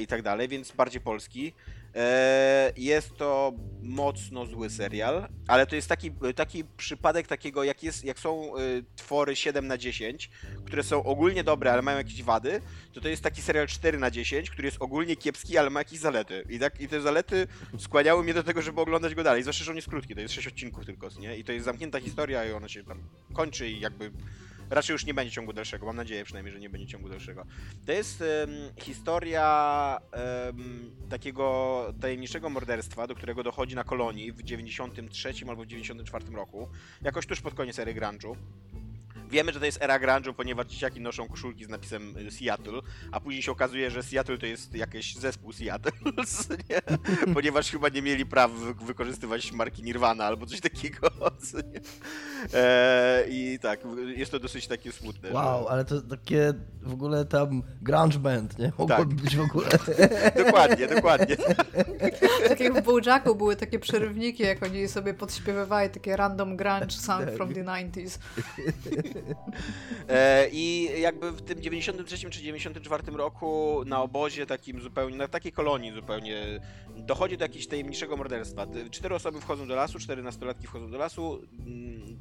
i tak dalej, więc bardziej polski. E, Jest to mocno zły serial, ale to jest taki, taki przypadek takiego, jak, jest, jak są y, twory 7 na 10, które są ogólnie dobre, ale mają jakieś wady, to to jest taki serial 4 na 10, który jest ogólnie kiepski, ale ma jakieś zalety. I, tak, I te zalety skłaniały mnie do tego, żeby oglądać go dalej. Zwłaszcza, że on jest krótki, to jest 6 odcinków tylko, nie? I to jest zamknięta historia i ona się tam kończy i jakby raczej już nie będzie ciągu dalszego. Mam nadzieję przynajmniej, że nie będzie ciągu dalszego. To jest em, historia em, takiego tajemniczego morderstwa, do którego dochodzi na kolonii w 93 albo w 94 roku, jakoś tuż pod koniec ery grunge'u. Wiemy, że to jest era grunge'u, ponieważ dzieciaki noszą koszulki z napisem y, Seattle, a później się okazuje, że Seattle to jest jakiś zespół Seattle, nie? ponieważ chyba nie mieli praw wy- wykorzystywać marki Nirvana albo coś takiego. E, I tak, jest to dosyć takie smutne. że- Wow, ale to takie w ogóle tam grunge band, nie? Mogło Tak. być w ogóle. Dokładnie, dokładnie. Tak jak w Bojacku były takie przerywniki, jak oni sobie podśpiewywali takie random grunge song from the 90s. E, I jakby w tym 93 czy 94 roku na obozie takim zupełnie, na takiej kolonii zupełnie dochodzi do jakiegoś tajemniczego morderstwa. Cztery osoby wchodzą do lasu, cztery nastolatki wchodzą do lasu, mm,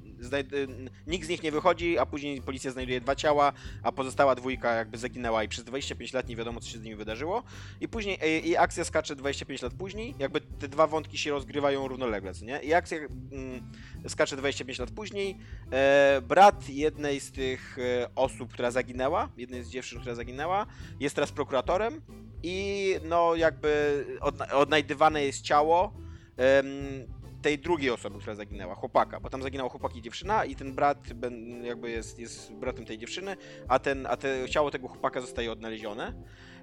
nikt z nich nie wychodzi, a później policja znajduje dwa ciała, a pozostała dwójka jakby zaginęła i przez 25 lat nie wiadomo co się z nimi wydarzyło. I później, e, i akcja skacze 25 lat później, jakby te dwa wątki się rozgrywają równolegle, co nie? I akcja mm, skacze 25 lat później, E, brat jednej z tych e, osób, która zaginęła, jednej z dziewczyn, która zaginęła, jest teraz prokuratorem i no jakby odna- odnajdywane jest ciało tej drugiej osoby, która zaginęła, chłopaka, bo tam zaginęło chłopak i dziewczyna i ten brat jakby jest, jest bratem tej dziewczyny, a, ten, a te, ciało tego chłopaka zostaje odnalezione.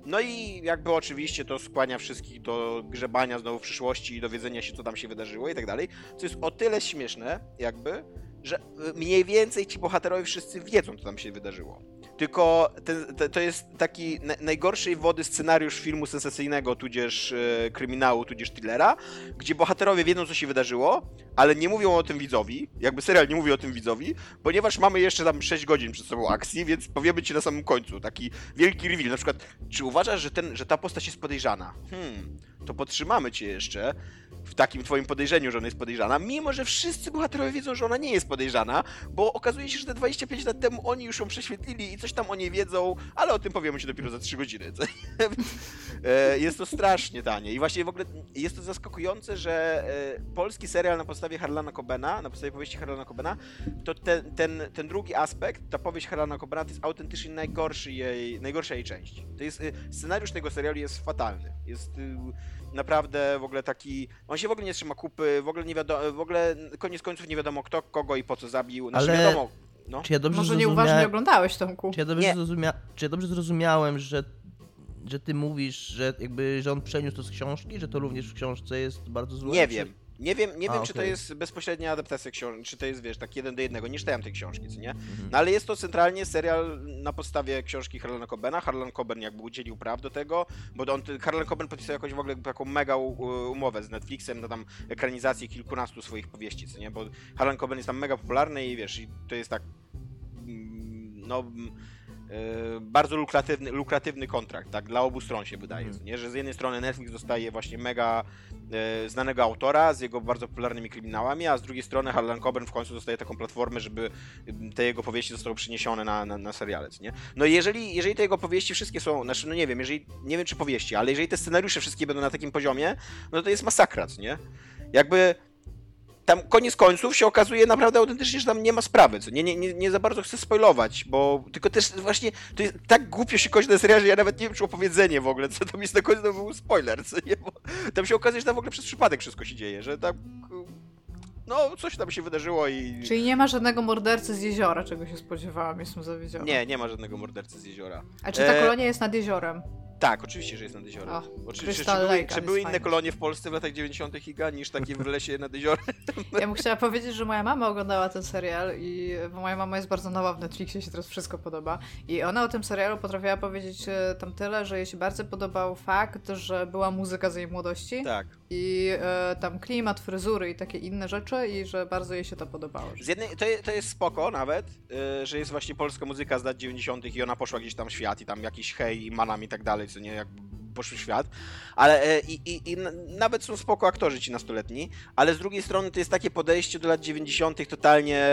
No i jakby oczywiście to skłania wszystkich do grzebania znowu w przyszłości i dowiedzenia się, co tam się wydarzyło i tak dalej, co jest o tyle śmieszne, jakby, że y, mniej więcej ci bohaterowie wszyscy wiedzą, co tam się wydarzyło. Tylko ten, te, to jest taki na, najgorszej wody scenariusz filmu sensacyjnego, tudzież e, kryminału, tudzież thrillera, gdzie bohaterowie wiedzą, co się wydarzyło, ale nie mówią o tym widzowi, jakby serial nie mówi o tym widzowi, ponieważ mamy jeszcze tam 6 godzin przed sobą akcji, więc powiemy ci na samym końcu, taki wielki reveal, na przykład, czy uważasz, że, ten, że ta postać jest podejrzana? Hmm, to podtrzymamy cię jeszcze w takim twoim podejrzeniu, że ona jest podejrzana, mimo że wszyscy bohaterowie wiedzą, że ona nie jest podejrzana, bo okazuje się, że te 25 lat temu oni już ją prześwietlili i coś tam o niej wiedzą, ale o tym powiemy ci dopiero za 3 godziny. E, jest to strasznie tanie i właśnie w ogóle jest to zaskakujące, że e, polski serial na podstawie Harlana Cobena, na podstawie powieści Harlana Cobena, to ten, ten, ten drugi aspekt, ta powieść Harlana Cobena to jest autentycznie najgorszy jej, najgorsza jej część. To jest, y, scenariusz tego serialu jest fatalny. Jest naprawdę w ogóle taki, on się w ogóle nie trzyma kupy, w ogóle nie wiadomo, w ogóle koniec końców nie wiadomo kto, kogo i po co zabił, znaczy Ale- wiadomo, no. Czy ja dobrze Może zrozumiałem... nieuważnie oglądałeś, Tomku. Czy ja dobrze, zrozumia... Czy ja dobrze zrozumiałem, że, że ty mówisz, że jakby, że on przeniósł to z książki, że to również w książce jest bardzo złe? Nie czy... wiem. Nie wiem, nie A, wiem czy to jest bezpośrednia adaptacja książki, czy to jest, wiesz, tak jeden do jednego. Nie czytałem tej książki, co nie? Mhm. No ale jest to centralnie serial na podstawie książki Harlana Cobena. Harlan Coben jakby udzielił praw do tego, bo on, Harlan Coben podpisał jakąś w ogóle taką mega umowę z Netflixem na tam ekranizację kilkunastu swoich powieści, co nie? Bo Harlan Coben jest tam mega popularny i wiesz, i to jest tak mm, no mm, bardzo lukratywny, lukratywny kontrakt, tak, dla obu stron się wydaje, Mhm. nie? że z jednej strony Netflix dostaje właśnie mega e, znanego autora z jego bardzo popularnymi kryminałami, a z drugiej strony Harlan Coben w końcu dostaje taką platformę, żeby te jego powieści zostały przeniesione na, na, na seriale, co nie? No i jeżeli, jeżeli te jego powieści wszystkie są, znaczy no nie wiem, jeżeli, nie wiem czy powieści, ale jeżeli te scenariusze wszystkie będą na takim poziomie, no to jest masakra, co nie? Jakby tam koniec końców się okazuje naprawdę autentycznie, że tam nie ma sprawy, co nie, nie, nie, nie za bardzo chcę spoilować, bo tylko też właśnie to jest tak głupio się kończy ten serial, że ja nawet nie wiem, czy opowiedzenie w ogóle, co tam jest na końcu, to był spoiler, co nie, bo tam się okazuje, że tam w ogóle przez przypadek wszystko się dzieje, że tam no, coś tam się wydarzyło i... Czyli nie ma żadnego mordercy z jeziora, czego się spodziewałam, jestem zawiedziona. Nie, nie ma żadnego mordercy z jeziora. A czy ta E, kolonia jest nad jeziorem? Tak, oczywiście, że jest nad jeziorem. O, Oczywiście, czy, były, czy były inne kolonie w Polsce w latach 90. Iga niż takie w lesie nad jeziorem? Ja bym chciała powiedzieć, że moja mama oglądała ten serial i bo moja mama jest bardzo nowa w Netflixie, się teraz wszystko podoba. I ona o tym serialu potrafiła powiedzieć e, tam tyle, że jej się bardzo podobał fakt, że była muzyka z jej młodości Tak. i e, tam klimat, fryzury i takie inne rzeczy i że bardzo jej się to podobało. Z jednej, to, je- to jest spoko nawet, y, że jest właśnie polska muzyka z lat 90. i ona poszła gdzieś tam w świat i tam jakiś hej i manam i tak dalej, co nie, jakby poszły świat. Ale e, i, i, i nawet są spoko aktorzy ci nastoletni, ale z drugiej strony to jest takie podejście do lat 90. totalnie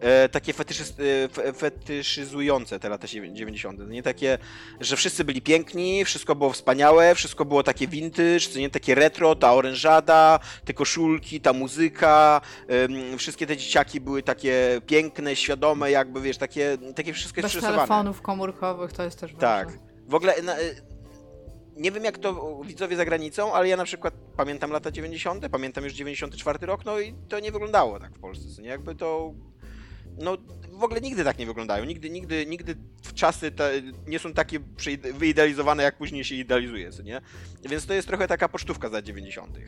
e, takie fetyszyz, e, fe- fetyszyzujące te lata 90. Nie takie, że wszyscy byli piękni, wszystko było wspaniałe, wszystko było takie vintage, co nie takie retro, ta orężada, te koszulki, ta muzyka, Ym, wszystkie te dzieciaki były takie piękne, świadome, jakby wiesz, takie, takie wszystko jest Bez przerysowane. telefonów komórkowych to jest też Tak. W ogóle na, y, nie wiem jak to widzowie za granicą, ale ja na przykład pamiętam lata 90., pamiętam już 94 rok, no i to nie wyglądało tak w Polsce, nie? Jakby to no w ogóle nigdy tak nie wyglądają. Nigdy, nigdy, nigdy czasy te nie są takie wyidealizowane, jak później się idealizuje, nie? Więc to jest trochę taka pocztówka za 90.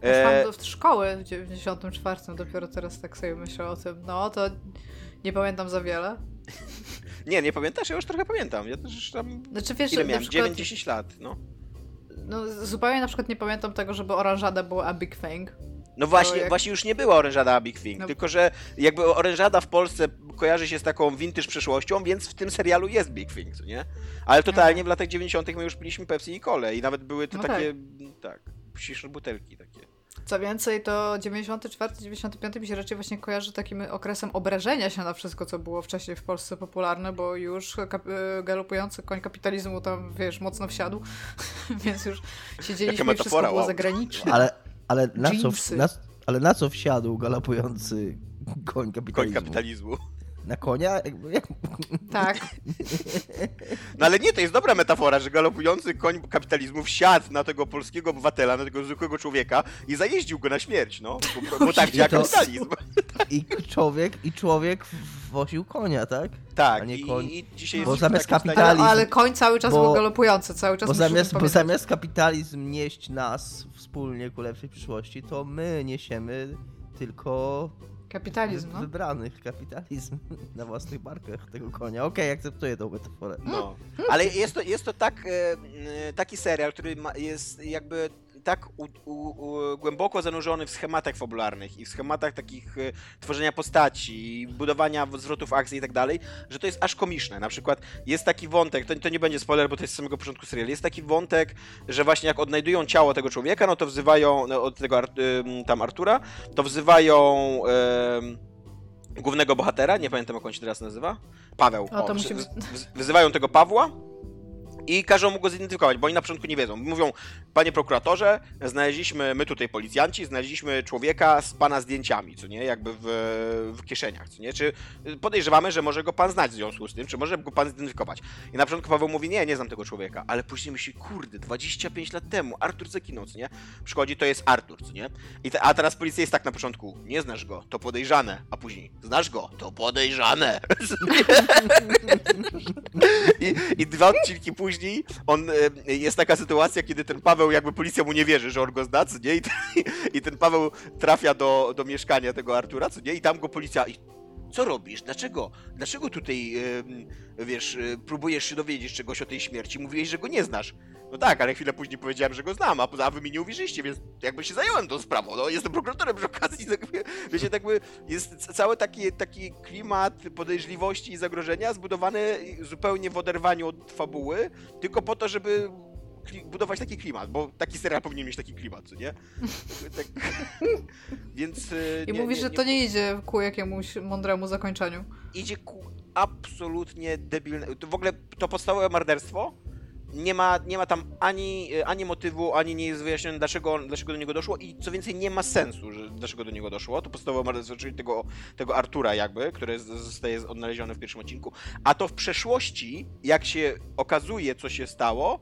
Poszłam E, do w szkoły w 94, dopiero teraz tak sobie myślę o tym. No to nie pamiętam za wiele. Nie, nie pamiętasz? Ja już trochę pamiętam. Ja też tam... Znaczy wiesz, Ile miałem? przykład, 9-10 lat, no. no, zupełnie na przykład nie pamiętam tego, żeby oranżada była a big thing. No właśnie, jak- właśnie już nie była orężada a Big Thing, No. tylko że jakby orężada w Polsce kojarzy się z taką vintage przeszłością, więc w tym serialu jest Big Thing, co nie? Ale totalnie w latach 90. my już piliśmy Pepsi i Cole i nawet były te No takie, tak, ciszne butelki takie. Co więcej, to 94-95 mi się raczej właśnie kojarzy takim okresem obrażenia się na wszystko, co było wcześniej w Polsce popularne, bo już kap- y, galopujący koń kapitalizmu tam, wiesz, mocno wsiadł, więc już siedzieliśmy i metafora, wszystko było wow. zagraniczne. Ale, ale, na co, na, ale na co wsiadł galopujący koń Koń kapitalizmu? Na konia? Jak... Tak, No ale nie, to jest dobra metafora, że galopujący koń kapitalizmu wsiadł na tego polskiego obywatela, na tego zwykłego człowieka i zajeździł go na śmierć, no. Bo, bo tak działa to- kapitalizm. I człowiek, I człowiek woził konia, tak? Tak, A nie i, koń. i dzisiaj Bo jest zamiast stanie- ale, kapitalizm- ale koń cały czas Bo- był galopujący, cały czas Bo zamiast, bo zamiast kapitalizm nieść nas wspólnie ku lepszej przyszłości, to my niesiemy tylko Kapitalizm, no. wybranych kapitalizm na własnych barkach tego konia. Okej, akceptuję tą metaforę. No, ale jest to, jest to tak, e, e, taki serial, który ma, jest jakby tak u, u, u, głęboko zanurzony w schematach fabularnych i w schematach takich e, tworzenia postaci, i budowania zwrotów akcji i tak dalej, że to jest aż komiczne. Na przykład jest taki wątek, to, to nie będzie spoiler, bo to jest z samego początku serialu, jest taki wątek, że właśnie jak odnajdują ciało tego człowieka, no to wzywają, no, od tego ym, tam Artura, to wzywają em, głównego bohatera, nie pamiętam jak on się teraz nazywa, Paweł. O, to wzy- musi być- wzy- Wyzywają tego Pawła i każą mu go zidentyfikować, bo oni na początku nie wiedzą. Mówią, panie prokuratorze, znaleźliśmy, my tutaj policjanci, znaleźliśmy człowieka z pana zdjęciami, co nie, jakby w, w kieszeniach, co nie, czy podejrzewamy, że może go pan znać w związku z tym, czy może go pan zidentyfikować. I na początku Paweł mówi, nie, nie znam tego człowieka, ale później myśli, kurde, 25 lat temu Artur zaginął, co nie, przychodzi, to jest Artur, co nie, I te, a teraz policja jest tak na początku, nie znasz go, to podejrzane, a później, znasz go, to podejrzane. I, I dwa odcinki później on, e, jest taka sytuacja, kiedy ten Paweł, jakby policja mu nie wierzy, że on go zna, co nie? I, ten- i ten Paweł trafia do, do mieszkania tego Artura, co nie? I tam go policja... I, co robisz? Dlaczego? Dlaczego tutaj, wiesz, e, próbujesz się dowiedzieć czegoś o tej śmierci? Mówiłeś, że go nie znasz. No tak, ale chwilę później powiedziałem, że go znam, a, a wy mi nie uwierzyliście, więc jakby się zająłem tą sprawą. No, jestem prokuratorem przy okazji. Tak, wiecie, tak by jest cały taki, taki klimat podejrzliwości i zagrożenia zbudowany zupełnie w oderwaniu od fabuły, tylko po to, żeby budować taki klimat, bo taki serial powinien mieć taki klimat, co nie? Tak, więc... E, I nie, mówisz, nie, że to nie idzie ku jakiemuś mądremu zakończeniu. Idzie ku absolutnie debilnemu... W ogóle to podstawowe morderstwo nie ma, nie ma tam ani, ani motywu, ani nie jest wyjaśnione, dlaczego, dlaczego do niego doszło i co więcej, nie ma sensu, że, dlaczego do niego doszło. To podstawowe morderstwo, czyli tego, tego Artura jakby, które zostaje odnalezione w pierwszym odcinku. A to w przeszłości, jak się okazuje, co się stało,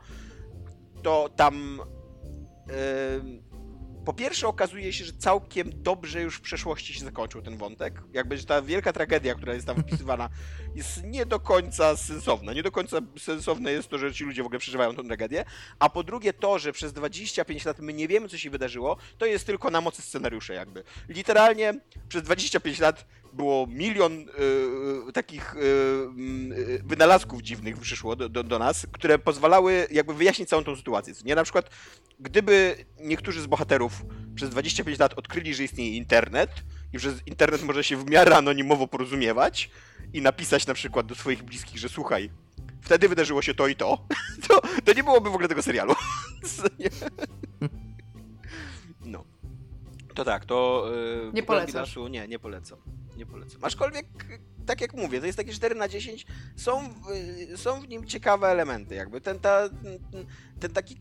to tam... Yy, po pierwsze okazuje się, że całkiem dobrze już w przeszłości się zakończył ten wątek. Jakby ta wielka tragedia, która jest tam wpisywana, jest nie do końca sensowna. Nie do końca sensowne jest to, że ci ludzie w ogóle przeżywają tę tragedię. A po drugie to, że przez 25 lat my nie wiemy, co się wydarzyło, to jest tylko na mocy scenariusza jakby. Literalnie przez 25 lat było milion y, takich y, wynalazków dziwnych przyszło do, do, do, nas, które pozwalały jakby wyjaśnić całą tą sytuację. Nie na przykład, gdyby niektórzy z bohaterów przez 25 lat odkryli, że istnieje internet i że internet może się w miarę anonimowo porozumiewać i napisać na przykład do swoich bliskich, że słuchaj, wtedy wydarzyło się to i to, to, to nie byłoby w ogóle tego serialu. no. To tak, to... Yy, nie polecasz? Nie, nie polecam nie polecam. Aczkolwiek, tak jak mówię, to jest takie 4 na 10, są, są w nim ciekawe elementy, jakby ten, ta, ten taki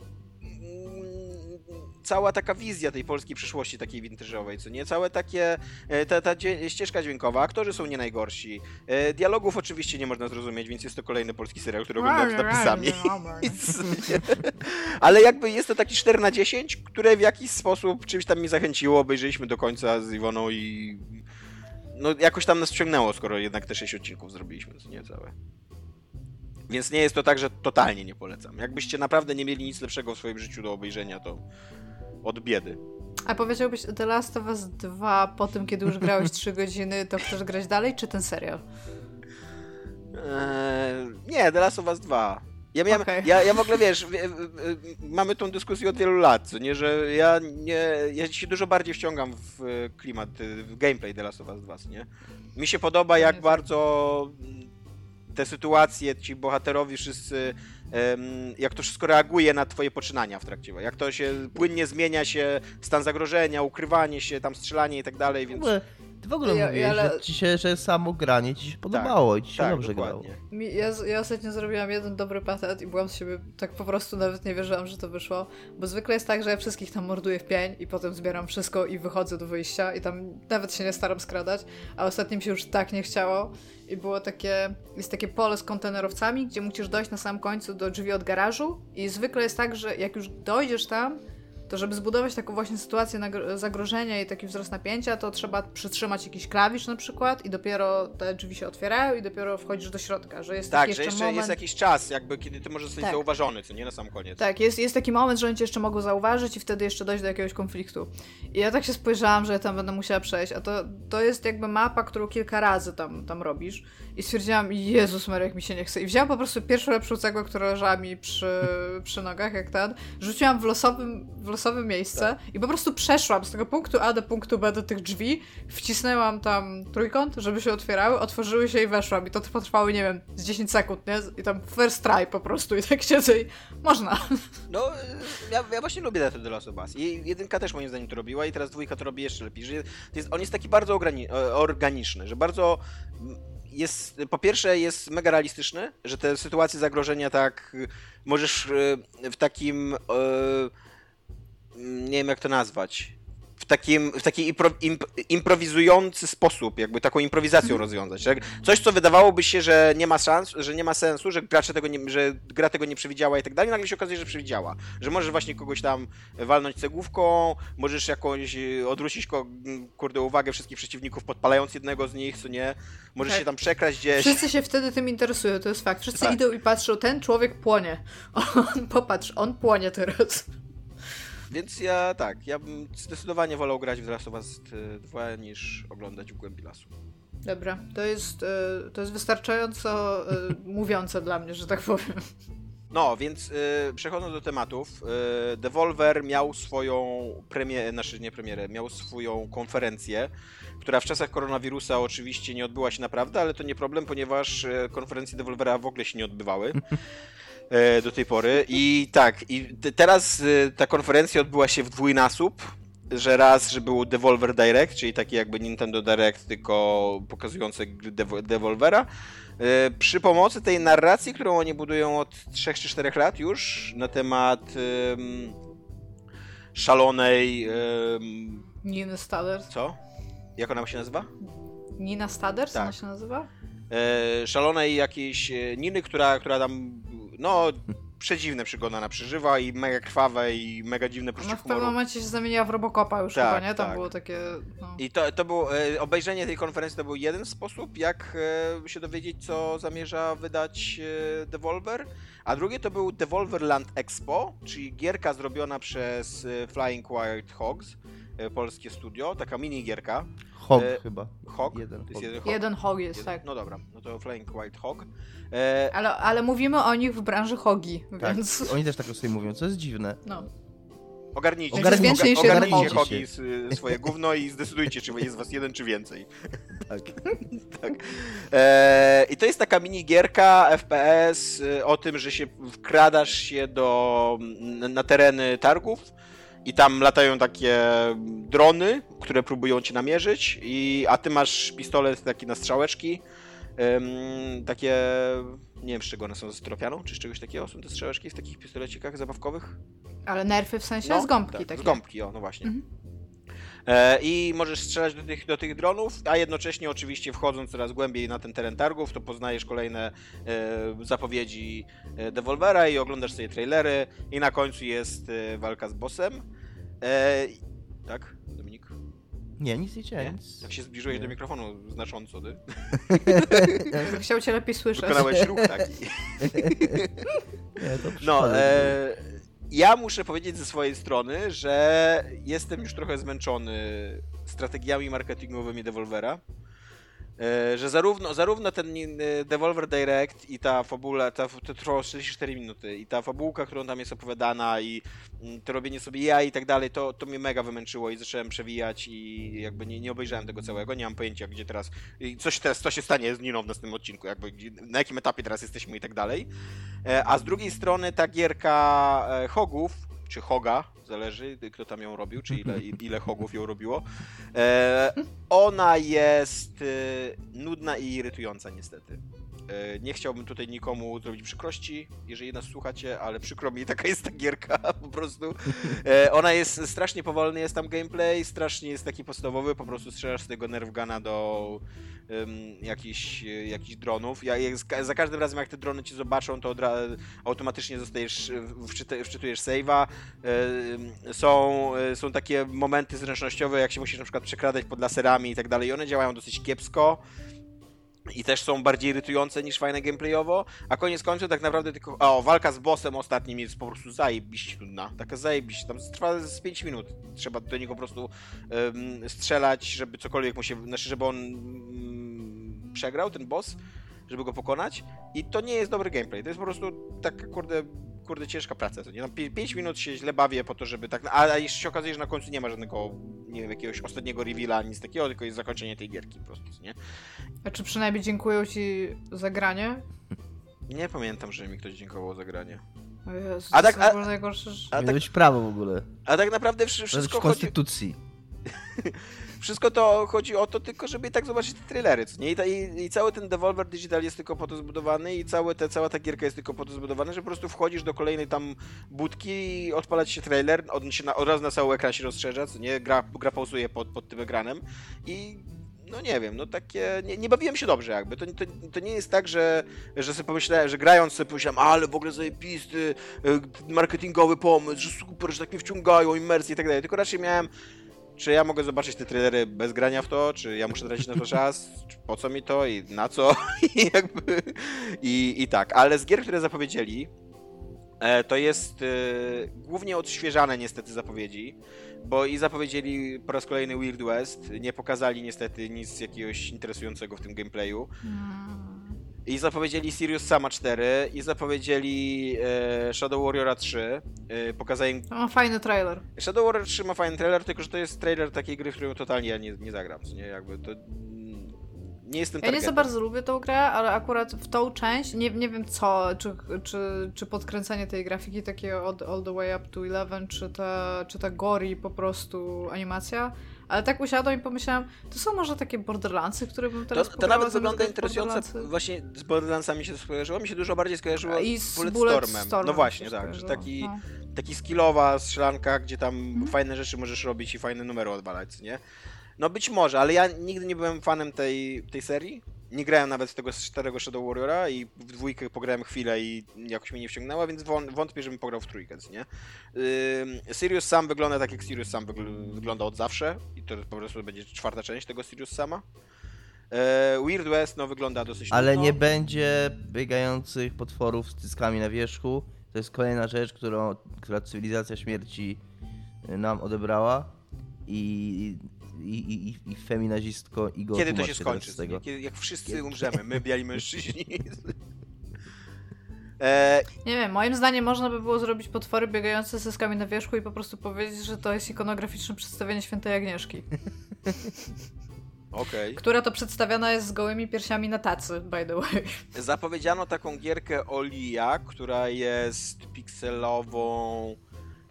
cała taka wizja tej polskiej przyszłości takiej vintage'owej, co nie? Całe takie, e, ta, ta ścieżka dźwiękowa, aktorzy są nie najgorsi. E, dialogów oczywiście nie można zrozumieć, więc jest to kolejny polski serial, który oglądam z napisami. Ale jakby jest to taki 4 na 10, które w jakiś sposób czymś tam mi zachęciło, obejrzeliśmy do końca z Iwoną i no jakoś tam nas wciągnęło, skoro jednak te 6 odcinków zrobiliśmy, to nie całe. Więc nie jest to tak, że totalnie nie polecam. Jakbyście naprawdę nie mieli nic lepszego w swoim życiu do obejrzenia, to od biedy. A powiedziałbyś The Last of Us 2 po tym, kiedy już grałeś 3 godziny, to chcesz grać dalej, czy ten serial? Eee, nie, The Last of Us 2. Ja, miałem, okay. ja, ja w ogóle wiesz, mamy tą dyskusję od wielu lat, nie, że ja nie, ja się dużo bardziej wciągam w klimat, w gameplay The Last of Us 2, nie? Mi się podoba jak bardzo te sytuacje, ci bohaterowie wszyscy, jak to wszystko reaguje na twoje poczynania w trakcie, jak to się płynnie zmienia się, stan zagrożenia, ukrywanie się, tam strzelanie i tak dalej, więc... Ty w ogóle ja, mówiłeś, ale... że ci się, że samo granie ci się podobało tak, i ci się tak, dobrze dokładnie. grało. Ja, ja ostatnio zrobiłam jeden dobry patent i byłam z siebie, tak po prostu nawet nie wierzyłam, że to wyszło, bo zwykle jest tak, że ja wszystkich tam morduję w pień i potem zbieram wszystko i wychodzę do wyjścia i tam nawet się nie staram skradać, a ostatnim się już tak nie chciało i było takie, jest takie pole z kontenerowcami, gdzie musisz dojść na samym końcu do drzwi od garażu i zwykle jest tak, że jak już dojdziesz tam, to żeby zbudować taką właśnie sytuację zagrożenia i taki wzrost napięcia, to trzeba przytrzymać jakiś klawisz na przykład i dopiero te drzwi się otwierają i dopiero wchodzisz do środka, że jest tak, jeszcze, jeszcze moment... jest jakiś czas, jakby kiedy ty możesz zostać tak. zauważony, co nie na sam koniec. Tak, jest, jest taki moment, że oni cię jeszcze mogą zauważyć i wtedy jeszcze dojść do jakiegoś konfliktu. I ja tak się spojrzałam, że ja tam będę musiała przejść, a to, to jest jakby mapa, którą kilka razy tam, tam robisz i stwierdziłam, Jezus Marek, mi się nie chce. I wzięłam po prostu pierwszą lepszą cegłę, która leżała mi przy, przy nogach, jak ten, rzuciłam w losowym, w losowym miejsce tak. i po prostu przeszłam z tego punktu A do punktu B do tych drzwi, wcisnęłam tam trójkąt, żeby się otwierały, otworzyły się i weszłam. I to potrwało, nie wiem, z 10 sekund, nie? I tam first try po prostu i tak siedzę i można. No, ja, ja właśnie lubię ten The Last of Us. I jedynka też moim zdaniem to robiła i teraz dwójka to robi jeszcze lepiej. Że jest, on jest taki bardzo organiczny, że bardzo jest, po pierwsze jest mega realistyczny, że te sytuacje zagrożenia tak możesz e, w takim e, nie wiem jak to nazwać w, takim, w taki impro, imp, improwizujący sposób, jakby taką improwizacją mm. rozwiązać. Tak? Coś, co wydawałoby się, że nie ma szans, że nie ma sensu, że gracze tego nie, że gra tego nie przewidziała i tak dalej, nagle się okazuje, że przewidziała. Że możesz właśnie kogoś tam walnąć cegłówką, możesz jakąś e, odwrócić kurde uwagę wszystkich przeciwników, podpalając jednego z nich, co nie, możesz tak. się tam przekraść gdzieś. Wszyscy się wtedy tym interesują, to jest fakt. Wszyscy tak. idą i patrzą, ten człowiek płonie. On, popatrz, on płonie teraz. Więc ja tak, ja bym zdecydowanie wolał grać w The Last of Us 2 niż oglądać w głębi lasu. Dobra, to jest, e, to jest wystarczająco e, mówiące dla mnie, że tak powiem. No, więc y, przechodząc do tematów, y, Devolver miał swoją premierę, znaczy nie premierę, miał swoją konferencję, która w czasach koronawirusa oczywiście nie odbyła się naprawdę, ale to nie problem, ponieważ konferencje Devolvera w ogóle się nie odbywały. Y, Do tej pory. I tak, i te- teraz y, ta konferencja odbyła się w dwójnasób, że raz, że był Devolver Direct, czyli taki jakby Nintendo Direct, tylko pokazujące gry Devo- Devolvera. E, Przy pomocy tej narracji, którą oni budują od 3 czy 4 lat już na temat em, szalonej. em, Nina Staders. co? Jak ona się nazywa? Nina Staders, Tak. ona się nazywa? E, szalonej jakiejś e, Niny, która, która tam. No, przedziwne przygody ona przeżywa i mega krwawe i mega dziwne poczucie Ona w pewnym momencie się zamieniła w Robocopa już Tak, chyba, nie? Tam tak. było takie... No. I to, to było, e, obejrzenie tej konferencji to był jeden sposób, jak e, się dowiedzieć, co zamierza wydać e, Devolver, a drugie to był Devolver Land Expo, czyli gierka zrobiona przez e, Flying Wild Hogs, polskie studio, taka mini gierka. Hog E, chyba. Hog? Jeden To jest hog. jeden hog? Jeden hog jest, Jeden- tak. No dobra, no to Flying Wild Hog. E, Ale, ale mówimy o nich w branży hogi, Tak, więc... oni też tak o sobie mówią, co jest dziwne. No. ogarnijcie, Ogarnijcie ogarnijcie hog. hogi s- swoje gówno i zdecydujcie, czy jest was jeden, czy więcej. Tak. E, I to jest taka mini gierka FPS o tym, że się wkradasz się do, na tereny targów i tam latają takie drony, które próbują cię namierzyć, i, a ty masz pistolet taki na strzałeczki. Ym, takie, nie wiem z czego one są, z tropianą, czy z czegoś takiego są te strzałeczki w takich pistolecikach zabawkowych? Ale nerfy w sensie z gąbki tak, takie. Z gąbki, o, no właśnie. Mhm. E, I możesz strzelać do tych, do tych dronów, a jednocześnie oczywiście wchodząc coraz głębiej na ten teren targów, to poznajesz kolejne e, zapowiedzi e, Devolvera i oglądasz sobie trailery i na końcu jest walka z bossem. Tak, Dominik? Nie, nic nie. Nic. Jak się zbliżyłeś Nie. do mikrofonu znacząco, ty Chciał cię lepiej słyszeć. wykonałeś ruch taki. Nie, No, e, ja muszę powiedzieć ze swojej strony, że jestem już trochę zmęczony strategiami marketingowymi Devolvera. E, że zarówno, zarówno ten e, Devolver Direct i ta fabula, ta, to trwało 44 minuty i ta fabułka, którą tam jest opowiadana i mm, to robienie sobie ja i tak dalej, to, to mnie mega wymęczyło i zacząłem przewijać i jakby nie, nie obejrzałem tego całego, nie mam pojęcia gdzie teraz, coś teraz, co się stanie z Niną w następnym odcinku, jakby na jakim etapie teraz jesteśmy i tak dalej. E, A z drugiej strony ta gierka Hogów, czy Hoga, zależy kto tam ją robił, czy ile, ile Hogów ją robiło, e, ona jest e, nudna i irytująca niestety. E, Nie chciałbym tutaj nikomu zrobić przykrości, jeżeli nas słuchacie, ale przykro mi, taka jest ta gierka po prostu. E, Ona jest strasznie powolny, jest tam gameplay, strasznie jest taki podstawowy, po prostu strzelasz z tego nerf guna do um, jakichś, dronów. Ja, jak, za- każdym razem jak te drony cię zobaczą, to automatycznie zostajesz, e, wczytujesz save'a. Są, są takie momenty zręcznościowe, jak się musisz na przykład przekradać pod laserami i tak dalej. I one działają dosyć kiepsko. I też są bardziej irytujące niż fajne gameplayowo, a koniec końców tak naprawdę tylko... O, walka z bossem ostatnim jest po prostu zajebiście nudna. Taka zajebiście, tam trwa z 5 minut. Trzeba do niego po prostu em, strzelać, żeby cokolwiek mu się... Znaczy, żeby on mm, przegrał, ten boss, żeby go pokonać. I to nie jest dobry gameplay, to jest po prostu taka, kurde, kurde ciężka praca. Co nie? Tam 5 minut się źle bawię po to, żeby tak... A, a jeszcze się okazuje, że na końcu nie ma żadnego, nie wiem, jakiegoś ostatniego reveala, nic takiego, tylko jest zakończenie tej gierki po prostu, nie? A czy przynajmniej dziękuję ci za granie? Nie pamiętam, że mi ktoś dziękował za granie. O Jezu, A to tak- a- najgorsze, że- A Powinno tak, być prawo w ogóle. a tak naprawdę wszy- Wszystko chodzi, konstytucji. wszystko to chodzi o to tylko, żeby i tak zobaczyć te trailery, co nie? I, ta, i, I cały ten Devolver Digital jest tylko po to zbudowany i te, cała ta gierka jest tylko po to zbudowana, że po prostu wchodzisz do kolejnej tam budki i odpala ci się trailer, on się na, od razu na cały ekran się rozszerza, co nie? Gra, gra pauzuje pod, pod tym ekranem i no nie wiem, no takie, nie, nie bawiłem się dobrze jakby, to, to, to nie jest tak, że, że sobie pomyślałem, że grając sobie pomyślałem, ale w ogóle zajebisty e, marketingowy pomysł, że super, że tak mnie wciągają, imersję i tak dalej, tylko raczej miałem czy ja mogę zobaczyć te trailery bez grania w to, czy ja muszę tracić na to czas, po co mi to i na co, i jakby, i, i tak, ale z gier, które zapowiedzieli, e, to jest e, głównie odświeżane niestety zapowiedzi, bo i zapowiedzieli po raz kolejny Weird West, nie pokazali niestety nic jakiegoś interesującego w tym gameplayu, Mm. I zapowiedzieli Sirius Sama 4 i zapowiedzieli e, Shadow Warriora 3. E, pokazali im... Ma fajny trailer. Shadow Warrior 3 ma fajny trailer, tylko że to jest trailer takiej gry, w którą totalnie ja nie, nie zagram, nie? Jakby to... Nie jestem Ja nie za targetem. bardzo lubię tą grę, ale akurat w tą część, nie, nie wiem co, czy, czy, czy podkręcenie tej grafiki takiego od All the Way Up to 11, czy ta, czy ta gori po prostu animacja, ale tak usiadłam i pomyślałam, to są może takie Borderlandsy, które bym To, teraz to pograła nawet wygląda interesująco. Właśnie z Borderlandsami się to skojarzyło. Mi się dużo bardziej skojarzyło I z Bulletstormem. Bulletstormem No właśnie, tak. Że taki, no. taki skillowa strzelanka, gdzie tam Mhm. fajne rzeczy możesz robić i fajne numery odwalać, nie? No być może, ale ja nigdy nie byłem fanem tej, tej serii. Nie grałem nawet w tego starego Shadow Warriora i w dwójkę pograłem chwilę i jakoś mnie nie wciągnęła, więc wą- wątpię, żebym pograł w trójkę, nie? Ym, Sirius Sam wygląda tak, jak Sirius Sam wygl- wygląda od zawsze i to po prostu będzie czwarta część tego Sirius Sama. E, Weird West, no wygląda dosyć Ale nudno. nie będzie biegających potworów z cyckami na wierzchu. To jest kolejna rzecz, którą, która cywilizacja śmierci y, nam odebrała. I, i, i, i, i feminazistko Igor Kiedy to się skończy? z tego. Kiedy, jak wszyscy Kiedy- umrzemy, my biali mężczyźni. e, Nie wiem, moim zdaniem można by było zrobić potwory biegające z zyskami na wierzchu i po prostu powiedzieć, że to jest ikonograficzne przedstawienie świętej Agnieszki. Okej. Która to przedstawiana jest z gołymi piersiami na tacy, by the way. Zapowiedziano taką gierkę Olia, która jest pikselową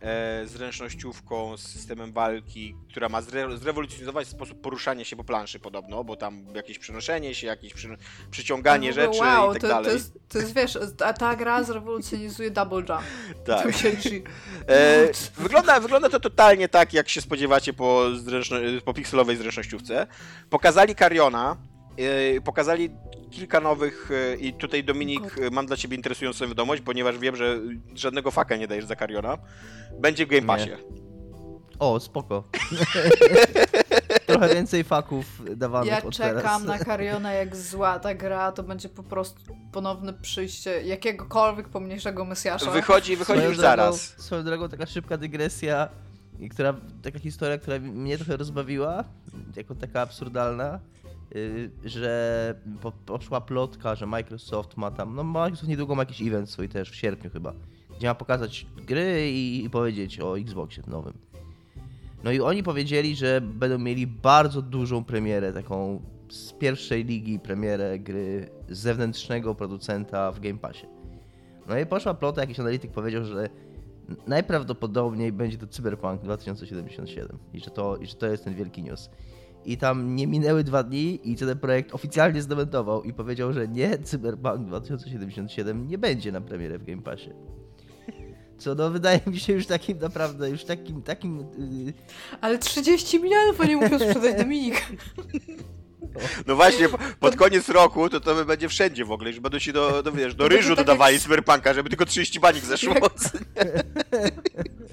e, zręcznościówką z systemem walki, która ma zre, zrewolucjonizować sposób poruszania się po planszy podobno, bo tam jakieś przenoszenie się, jakieś przy, przyciąganie ogóle, rzeczy wow, i tak to, dalej. To jest, to jest, wiesz, ta, ta gra zrewolucjonizuje double jump. tak. E, wygląda, wygląda to totalnie tak, jak się spodziewacie po, zręczno, po pikselowej zręcznościówce. Pokazali Kariona, pokazali kilka nowych e, i tutaj Dominik, e, mam dla ciebie interesującą wiadomość, ponieważ wiem, że żadnego faka nie dajesz za Kariona. Będzie w Game Nie. Passie. O, spoko. Trochę więcej faków dawanych Ja od czekam teraz. na Kariona jak zła ta gra, to będzie po prostu ponowne przyjście jakiegokolwiek pomniejszego mesjasza. Wychodzi, wychodzi Swoją już drogą- zaraz. Swoją drogą taka szybka dygresja, i która, taka historia, która mnie trochę rozbawiła, jako taka absurdalna, że po, poszła plotka, że Microsoft ma tam, no Microsoft niedługo ma jakiś event swój też, w sierpniu chyba, gdzie ma pokazać gry i, powiedzieć o Xboxie nowym. No i oni powiedzieli, że będą mieli bardzo dużą premierę, taką z pierwszej ligi premierę gry z zewnętrznego producenta w Game Passie. No i poszła plota, jakiś analityk powiedział, że najprawdopodobniej będzie to Cyberpunk 2077 i że to, i że to jest ten wielki news. I tam nie minęły dwa dni i CD Projekt oficjalnie zdementował i powiedział, że nie, Cyberpunk 2077 nie będzie na premierę w Game Passie. Co no wydaje mi się już takim naprawdę, już takim, takim... Yy, Ale 30 milionów oni muszą sprzedać Dominik. No właśnie, po- pod koniec roku to to będzie wszędzie w ogóle, że będą ci do, do, wiesz, do ryżu tak dodawali Cyberpunka, żeby tylko 30 banik zeszło.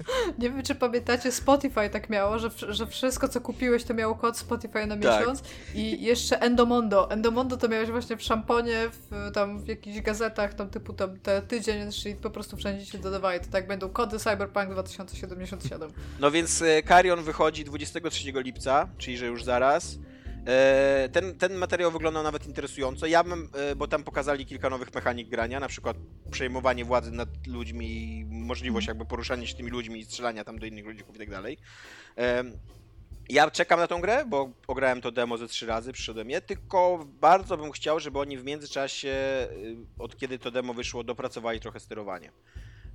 Nie wiem, czy pamiętacie, Spotify tak miało, że, że wszystko, co kupiłeś, to miało kod Spotify na Tak. miesiąc. I jeszcze Endomondo. Endomondo to miałeś właśnie w szamponie, w, tam w jakichś gazetach, tam typu tam te tydzień, czyli po prostu wszędzie się dodawali. To tak będą kody Cyberpunk 2077. No więc e, Carrion wychodzi 23 lipca, czyli że już zaraz. E, Ten, ten materiał wyglądał nawet interesująco. Ja bym, e, bo tam pokazali kilka nowych mechanik grania, na przykład przejmowanie władzy nad ludźmi, i możliwość jakby poruszania się tymi ludźmi i strzelania tam do innych ludzików i tak dalej. E, Ja czekam na tą grę, bo ograłem to demo ze trzy razy, przyszedłem je, tylko bardzo bym chciał, żeby oni w międzyczasie, od kiedy to demo wyszło, dopracowali trochę sterowanie.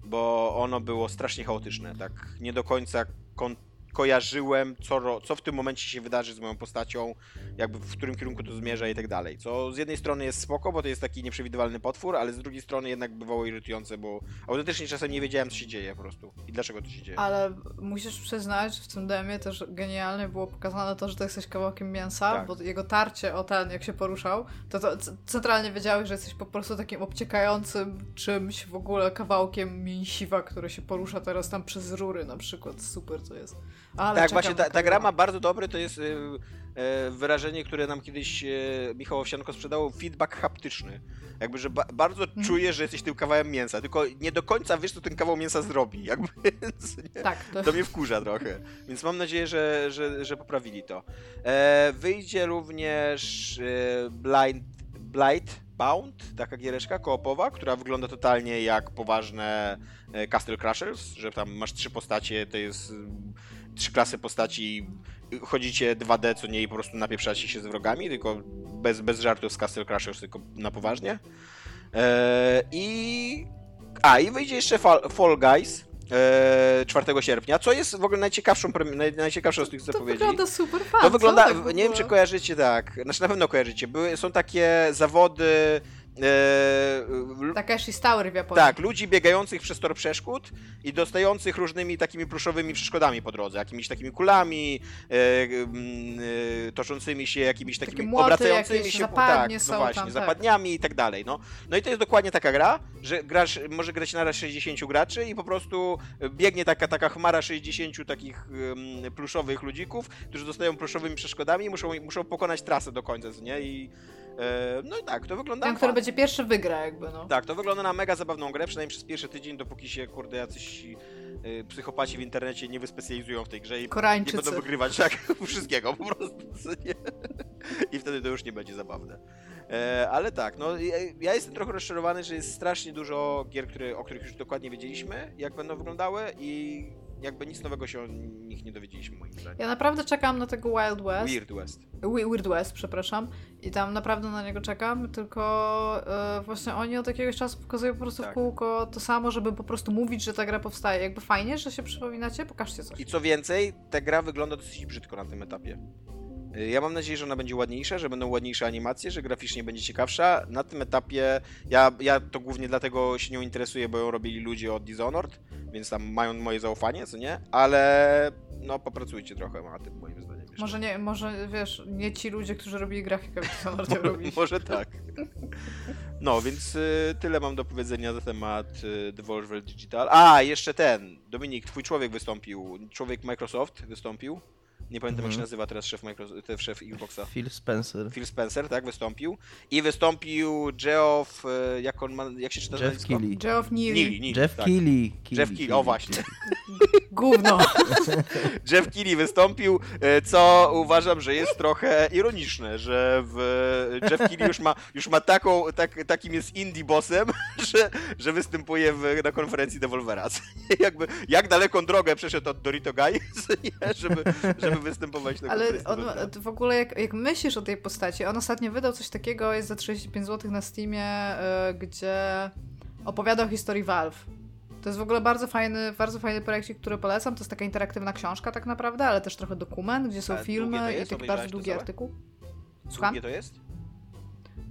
Bo ono było strasznie chaotyczne, tak nie do końca kon- kojarzyłem, co, co w tym momencie się wydarzy z moją postacią, jakby w którym kierunku to zmierza i tak dalej. Co z jednej strony jest spoko, bo to jest taki nieprzewidywalny potwór, ale z drugiej strony jednak bywało irytujące, bo autentycznie czasem nie wiedziałem, co się dzieje po prostu i dlaczego to się dzieje. Ale musisz przyznać, że w tym demie też genialnie było pokazane to, że to jesteś kawałkiem mięsa, Tak. bo jego tarcie o ten, jak się poruszał, to, to centralnie wiedziałeś, że jesteś po prostu takim obciekającym czymś w ogóle kawałkiem mięsiwa, który się porusza teraz tam przez rury na przykład. Super to jest. Ale tak, właśnie ta, ta gra ma bardzo dobry, to jest y, y, wyrażenie, które nam kiedyś y, Michał Owsianko sprzedał, feedback haptyczny. Jakby, że ba bardzo Mhm. czujesz, że jesteś tym kawałem mięsa, tylko nie do końca wiesz, co ten kawał mięsa zrobi, jakby? Tak, to, To mnie wkurza trochę, więc mam nadzieję, że, że, że poprawili to. E, wyjdzie również e, Blind, Blight, Bound, taka giereczka koopowa, która wygląda totalnie jak poważne e, Castle Crushers, że tam masz trzy postacie, to jest mm, trzy klasy postaci, chodzicie 2D co nie i po prostu napieprzacie się z wrogami, tylko bez, bez żartów z Castle Crushers, tylko na poważnie. E, I... A, i wyjdzie jeszcze Fall, Fall Guys e, 4 sierpnia, co jest w ogóle najciekawszą, najciekawszą z tych To zapowiedzi. wygląda super fan. To wygląda, tak nie wiem czy kojarzycie tak, znaczy na pewno kojarzycie, były, są takie zawody, e, l- Takeshi's Tower w Japonii. tak, ludzi biegających przez tor przeszkód i dostających różnymi takimi pluszowymi przeszkodami po drodze, jakimiś takimi kulami, e, e, toczącymi się, jakimiś Takie takimi młoty obracającymi się, tak, no właśnie, tam, tak. zapadniami i tak dalej, no. No i to jest dokładnie taka gra, że grasz, może grać na raz 60 graczy i po prostu biegnie taka, taka chmara 60 takich um, pluszowych ludzików, którzy dostają pluszowymi przeszkodami i muszą, muszą pokonać trasę do końca, nie? I no i tak, to wygląda Ten, który będzie pierwszy wygra jakby, no. Tak, to wygląda na mega zabawną grę, przynajmniej przez pierwszy tydzień, dopóki się, kurde, jacyś y, psychopaci w internecie nie wyspecjalizują w tej grze i nie będą wygrywać tak wszystkiego po prostu, nie? I wtedy to już nie będzie zabawne. E, ale tak, no ja, ja jestem trochę rozczarowany, że jest strasznie dużo gier, które, o których już dokładnie wiedzieliśmy, jak będą wyglądały i jakby nic nowego się o nich nie dowiedzieliśmy, moim zdaniem. Ja naprawdę czekam na tego Wild West. Weird West. Weird West, przepraszam. I tam naprawdę na niego czekam, tylko e, właśnie oni od jakiegoś czasu pokazują po prostu Tak. w kółko to samo, żeby po prostu mówić, że ta gra powstaje. Jakby fajnie, że się przypominacie, pokażcie coś. I co więcej, ta gra wygląda dosyć brzydko na tym etapie. Y, Ja mam nadzieję, że ona będzie ładniejsza, że będą ładniejsze animacje, że graficznie będzie ciekawsza. Na tym etapie ja, ja to głównie dlatego się nią interesuję, bo ją robili ludzie od Dishonored, więc tam mają moje zaufanie, co nie? Ale no popracujcie trochę na tym moim zdaniem. jeszcze. Może nie, może wiesz, nie ci ludzie, którzy robili grafikę, to to robi. Może tak. No, więc y, tyle mam do powiedzenia na temat y, Devolver Digital. A, jeszcze ten. Dominik, twój człowiek wystąpił. Człowiek Microsoft wystąpił. Nie pamiętam jak się Mhm. nazywa teraz szef, Microsoft, szef Xboxa. Phil Spencer. Phil Spencer, tak, wystąpił. I wystąpił Geoff, y, jak on ma, jak się czyta Jeff nazwisko? Keighley. Geoff Neely. Neely, Neely, Jeff tak. Keighley. Jeff Keighley, o właśnie. Gówno. Jeff Keighley wystąpił, e, co uważam, że jest trochę ironiczne, że w, Jeff Keighley już ma, już ma taką, tak, takim jest indie bossem, że, że występuje w, na konferencji Devolvera. Jakby, jak daleką drogę przeszedł od Dorito Guy? Żeby, żeby występować na Ale on, w ogóle jak, jak myślisz o tej postaci, on ostatnio wydał coś takiego, jest za 35 zł na Steamie, y, gdzie opowiada o historii Valve. To jest w ogóle bardzo fajny, bardzo fajny projekcik, który polecam. To jest taka interaktywna książka tak naprawdę, ale też trochę dokument, gdzie są A długie filmy i taki bardzo długi artykuł. Słucham? Długie to jest?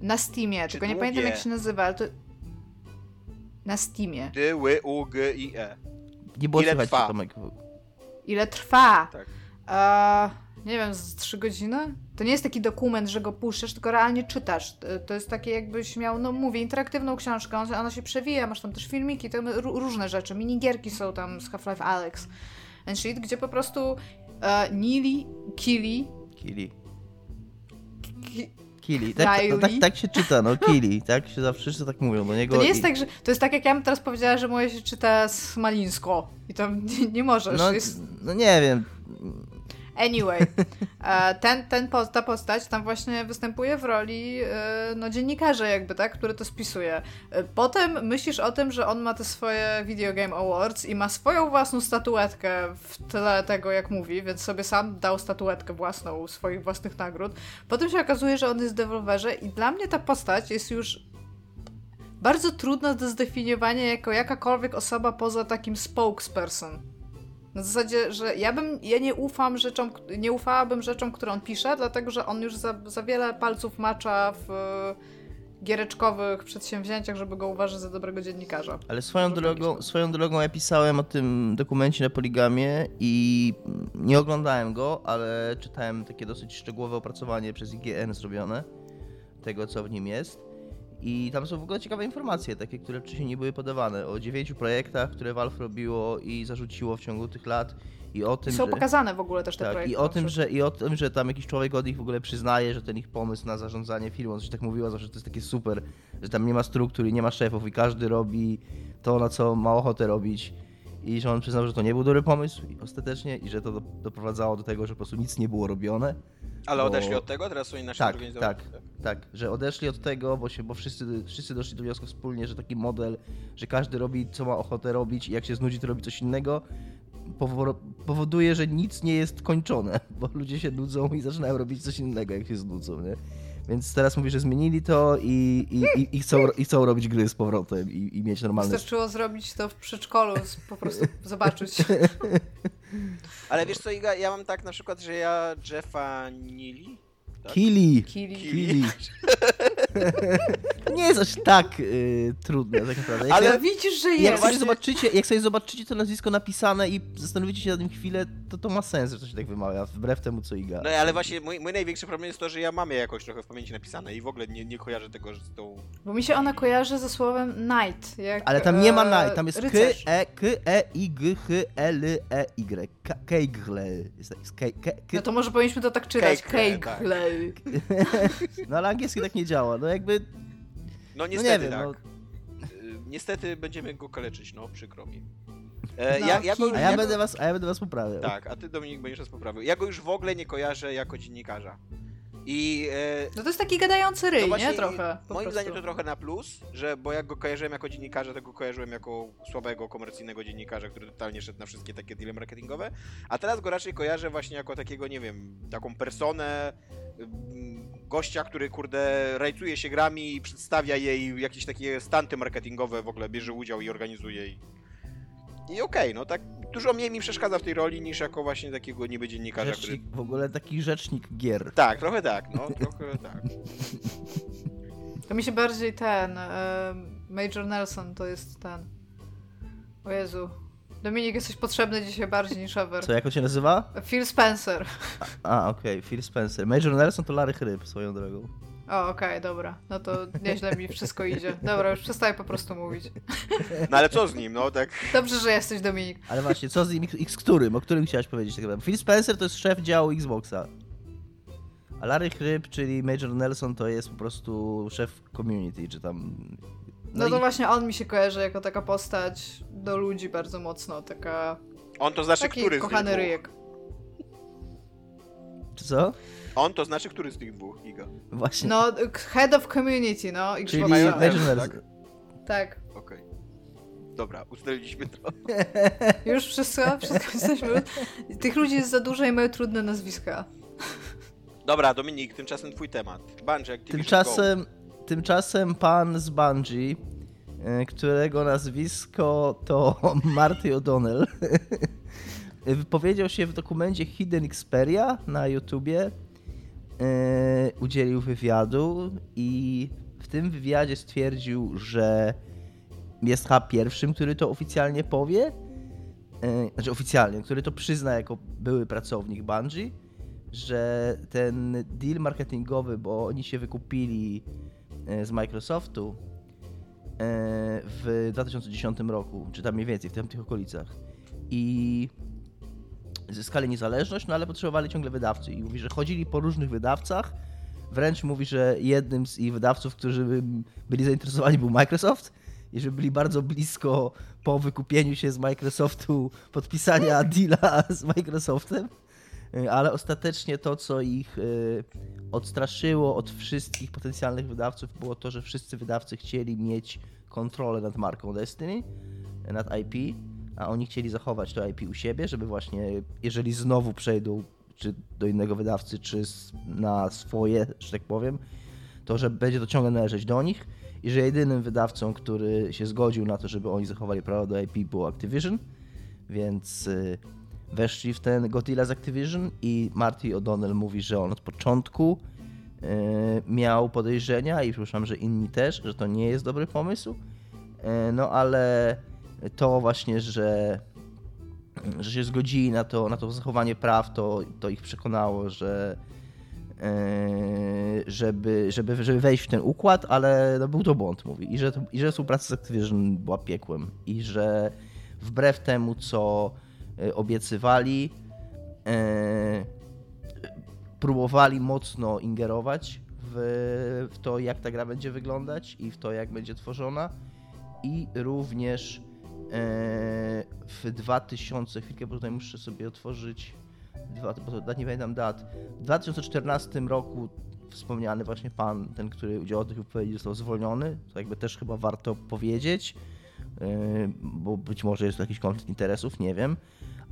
Na Steamie, tylko nie pamiętam długie? jak się nazywa, ale to... Na Steamie. D, Ły, U, G, I, E. Nie było Ile słychać trwa? Tomek. Ile trwa? Tak. A, nie wiem, z 3 godziny? To nie jest taki dokument, że go puszczasz, tylko realnie czytasz. To- jest takie jakbyś miał, no mówię, interaktywną książkę, on- ona się przewija, masz tam też filmiki, tam ró- różne rzeczy, minigierki są tam z Half-Life Alex and shit, gdzie po prostu e, Nili, Kili, Kili. Ki- Kili. Tak, no, tak, Riley. tak się czyta, no Kili. Tak się zawsze wszyscy tak mówią do niego. to nie jest tak, że to jest tak jak ja bym teraz powiedziała, że moje się czyta smalińsko i tam nie, nie możesz, No, jest no nie wiem. Anyway, e, ten, ten, ta postać tam właśnie występuje w roli e, no, dziennikarza jakby, tak, który to spisuje. E, Potem myślisz o tym, że on ma te swoje Video Game Awards i ma swoją własną statuetkę w tle tego, jak mówi, więc sobie sam dał statuetkę własną swoich własnych nagród. Potem się okazuje, że on jest w deweloperze i dla mnie ta postać jest już bardzo trudna do zdefiniowania jako jakakolwiek osoba poza takim spokesperson. Na zasadzie, że ja bym, ja nie ufam rzeczom, nie ufałabym rzeczom, które on pisze, dlatego że on już za, za wiele palców macza w giereczkowych przedsięwzięciach, żeby go uważać za dobrego dziennikarza. Ale swoją Może drogą, swoją drogą ja pisałem o tym dokumencie na Poligamie i nie oglądałem go, ale czytałem takie dosyć szczegółowe opracowanie przez IGN zrobione tego, co w nim jest. I tam są w ogóle ciekawe informacje, takie, które wcześniej nie były podawane, o dziewięciu projektach, które Valve robiło i zarzuciło w ciągu tych lat i o tym, Są że... pokazane w ogóle też te Tak, projekty. i o, tym, że, i o tym, że tam jakiś człowiek od nich w ogóle przyznaje, że ten ich pomysł na zarządzanie firmą, coś tak mówiła zawsze, to jest takie super, że tam nie ma struktur i nie ma szefów i każdy robi to, na co ma ochotę robić. I że on przyznał, że to nie był dobry pomysł ostatecznie i że to do, doprowadzało do tego, że po prostu nic nie było robione. Ale Bo- odeszli od tego, teraz są inaczej Tak, zorganizowani? tak, tak, że odeszli od tego, bo, się, bo wszyscy, wszyscy doszli do wniosku wspólnie, że taki model, że każdy robi co ma ochotę robić i jak się znudzi, to robi coś innego, powo- powoduje, że nic nie jest kończone, bo ludzie się nudzą i zaczynają robić coś innego, jak się znudzą, nie? Więc teraz mówi, że zmienili to i, i, i, i, chcą, i chcą robić gry z powrotem i, i mieć normalne... Wystarczyło zrobić to w przedszkolu, po prostu zobaczyć. Ale wiesz co, Iga, ja mam tak na przykład, że ja Jeffa Nili... tak? Kili! Kili. Kili! To nie jest aż tak y, trudne tak naprawdę. Jak Ale sobie- widzisz, że Jak jest. sobie, zobaczycie, jak sobie zobaczycie to nazwisko napisane i zastanowicie się nad tym chwilę, to to ma sens, że to się tak wymawia, wbrew temu co Iga. No ale właśnie mój, mój największy problem jest to, że ja mam je jakoś trochę w pamięci napisane i w ogóle nie, nie kojarzę tego że z tą... Bo mi się ona kojarzy ze słowem knight. Jak, Ale tam nie ma e, naj, tam jest K. E, K, E, I, G, H, L, E, Y. K- Keigle. Ke- No to może powinniśmy to tak czytać. Keigle, tak. Keigle. No ale angielski tak nie działa, no jakby, No no niestety nie wiem, tak. no. Y, Niestety będziemy go kaleczyć, no przykro mi. E, No, ja, ja go, Kili. A ja ja będę go, was, a ja będę was poprawiał. Tak, a ty Dominik będziesz nas poprawił. Ja go już w ogóle nie kojarzę jako dziennikarza. I e, No to jest taki gadający ryj, no właśnie, nie? Trochę. Moim prostu. zdaniem to trochę na plus, że bo jak go kojarzyłem jako dziennikarza, to go kojarzyłem jako słabego komercyjnego dziennikarza, który totalnie szedł na wszystkie takie deale marketingowe, a teraz go raczej kojarzę właśnie jako takiego, nie wiem, taką personę, ym, gościa, który kurde rajcuje się grami i przedstawia jej jakieś takie stanty marketingowe, w ogóle bierze udział i organizuje i i okej, no tak dużo mniej mi przeszkadza w tej roli niż jako właśnie takiego niby dziennikarza, który... Rzecznik, w ogóle taki rzecznik gier. Tak, trochę tak, no, trochę tak. To mi się bardziej ten. Major Nelson to jest ten. O Jezu. Dominik, jesteś potrzebny dzisiaj bardziej niż ever. Co, jak on się nazywa? Phil Spencer. A, okej, Phil Spencer. Major Nelson to Larry Hryb, swoją drogą. O, okej, dobra. No to nieźle mi wszystko idzie. Dobra, już przestaję po prostu mówić. No ale co z nim, no tak... Dobrze, że jesteś Dominik. Ale właśnie, co z nim, z którym? O którym chciałeś powiedzieć tak naprawdę? Phil Spencer to jest szef działu Xboxa. A Larry Hryb, czyli Major Nelson, to jest po prostu szef community, czy tam... No, to i- właśnie on mi się kojarzy jako taka postać do ludzi bardzo mocno, taka... On to znaczy, Taki który z kochany dwóch? ryjek. Czy co? On to znaczy, który z tych dwóch, Iga? Właśnie. No, head of community, no. czyli Nelson, Nelson. Tak. Okej. Dobra, ustaliliśmy to. Już wszystko? Wszystko jesteśmy... Tych ludzi jest za dużo i mają trudne nazwiska. Dobra, Dominik, tymczasem twój temat. Bungie, Activision, Tymczasem, tymczasem pan z Bungie, e, którego nazwisko to Marty O'Donnell, wypowiedział się w dokumencie Hidden Xperia na YouTubie, e, udzielił wywiadu i w tym wywiadzie stwierdził, że jest chyba pierwszym, który to oficjalnie powie, e, znaczy oficjalnie, który to przyzna jako były pracownik Bungie, że ten deal marketingowy, bo oni się wykupili e, z Microsoftu e, w 2010 roku, czy tam mniej więcej, w tych okolicach. I zyskali niezależność, no ale potrzebowali ciągle wydawcy. I mówi, że chodzili po różnych wydawcach. Wręcz mówi, że jednym z ich wydawców, którzy by- byli zainteresowani był Microsoft i że byli bardzo blisko po wykupieniu się z Microsoftu podpisania deala z Microsoftem. Y, ale ostatecznie to, co ich y, odstraszyło od wszystkich potencjalnych wydawców, było to, że wszyscy wydawcy chcieli mieć kontrolę nad marką Destiny, y, nad IP, a oni chcieli zachować to IP u siebie, żeby właśnie, jeżeli znowu przejdą czy do innego wydawcy, czy na swoje, że tak powiem, to że będzie to ciągle należeć do nich i że jedynym wydawcą, który się zgodził na to, żeby oni zachowali prawo do IP było Activision, więc y, weszli w ten Godzilla z Activision i Marty O'Donnell mówi, że on od początku y, miał podejrzenia i przypuszczam, że inni też, że to nie jest dobry pomysł, Y, no ale to właśnie, że że się zgodzili na to, na to zachowanie praw, to, to ich przekonało, że e, żeby, żeby, żeby wejść w ten układ, ale no, był to błąd, mówi. I że, to, I że współpraca z Activision była piekłem. I że wbrew temu, co e, obiecywali, e, próbowali mocno ingerować w, w to, jak ta gra będzie wyglądać i w to, jak będzie tworzona. I również w 2000, chwilkę, bo tutaj muszę sobie otworzyć, dwa, bo nie pamiętam dat, w 2014 roku wspomniany właśnie pan, ten, który udziałał tych wypowiedzi, został zwolniony, to jakby też chyba warto powiedzieć, bo być może jest to jakiś konflikt interesów, nie wiem,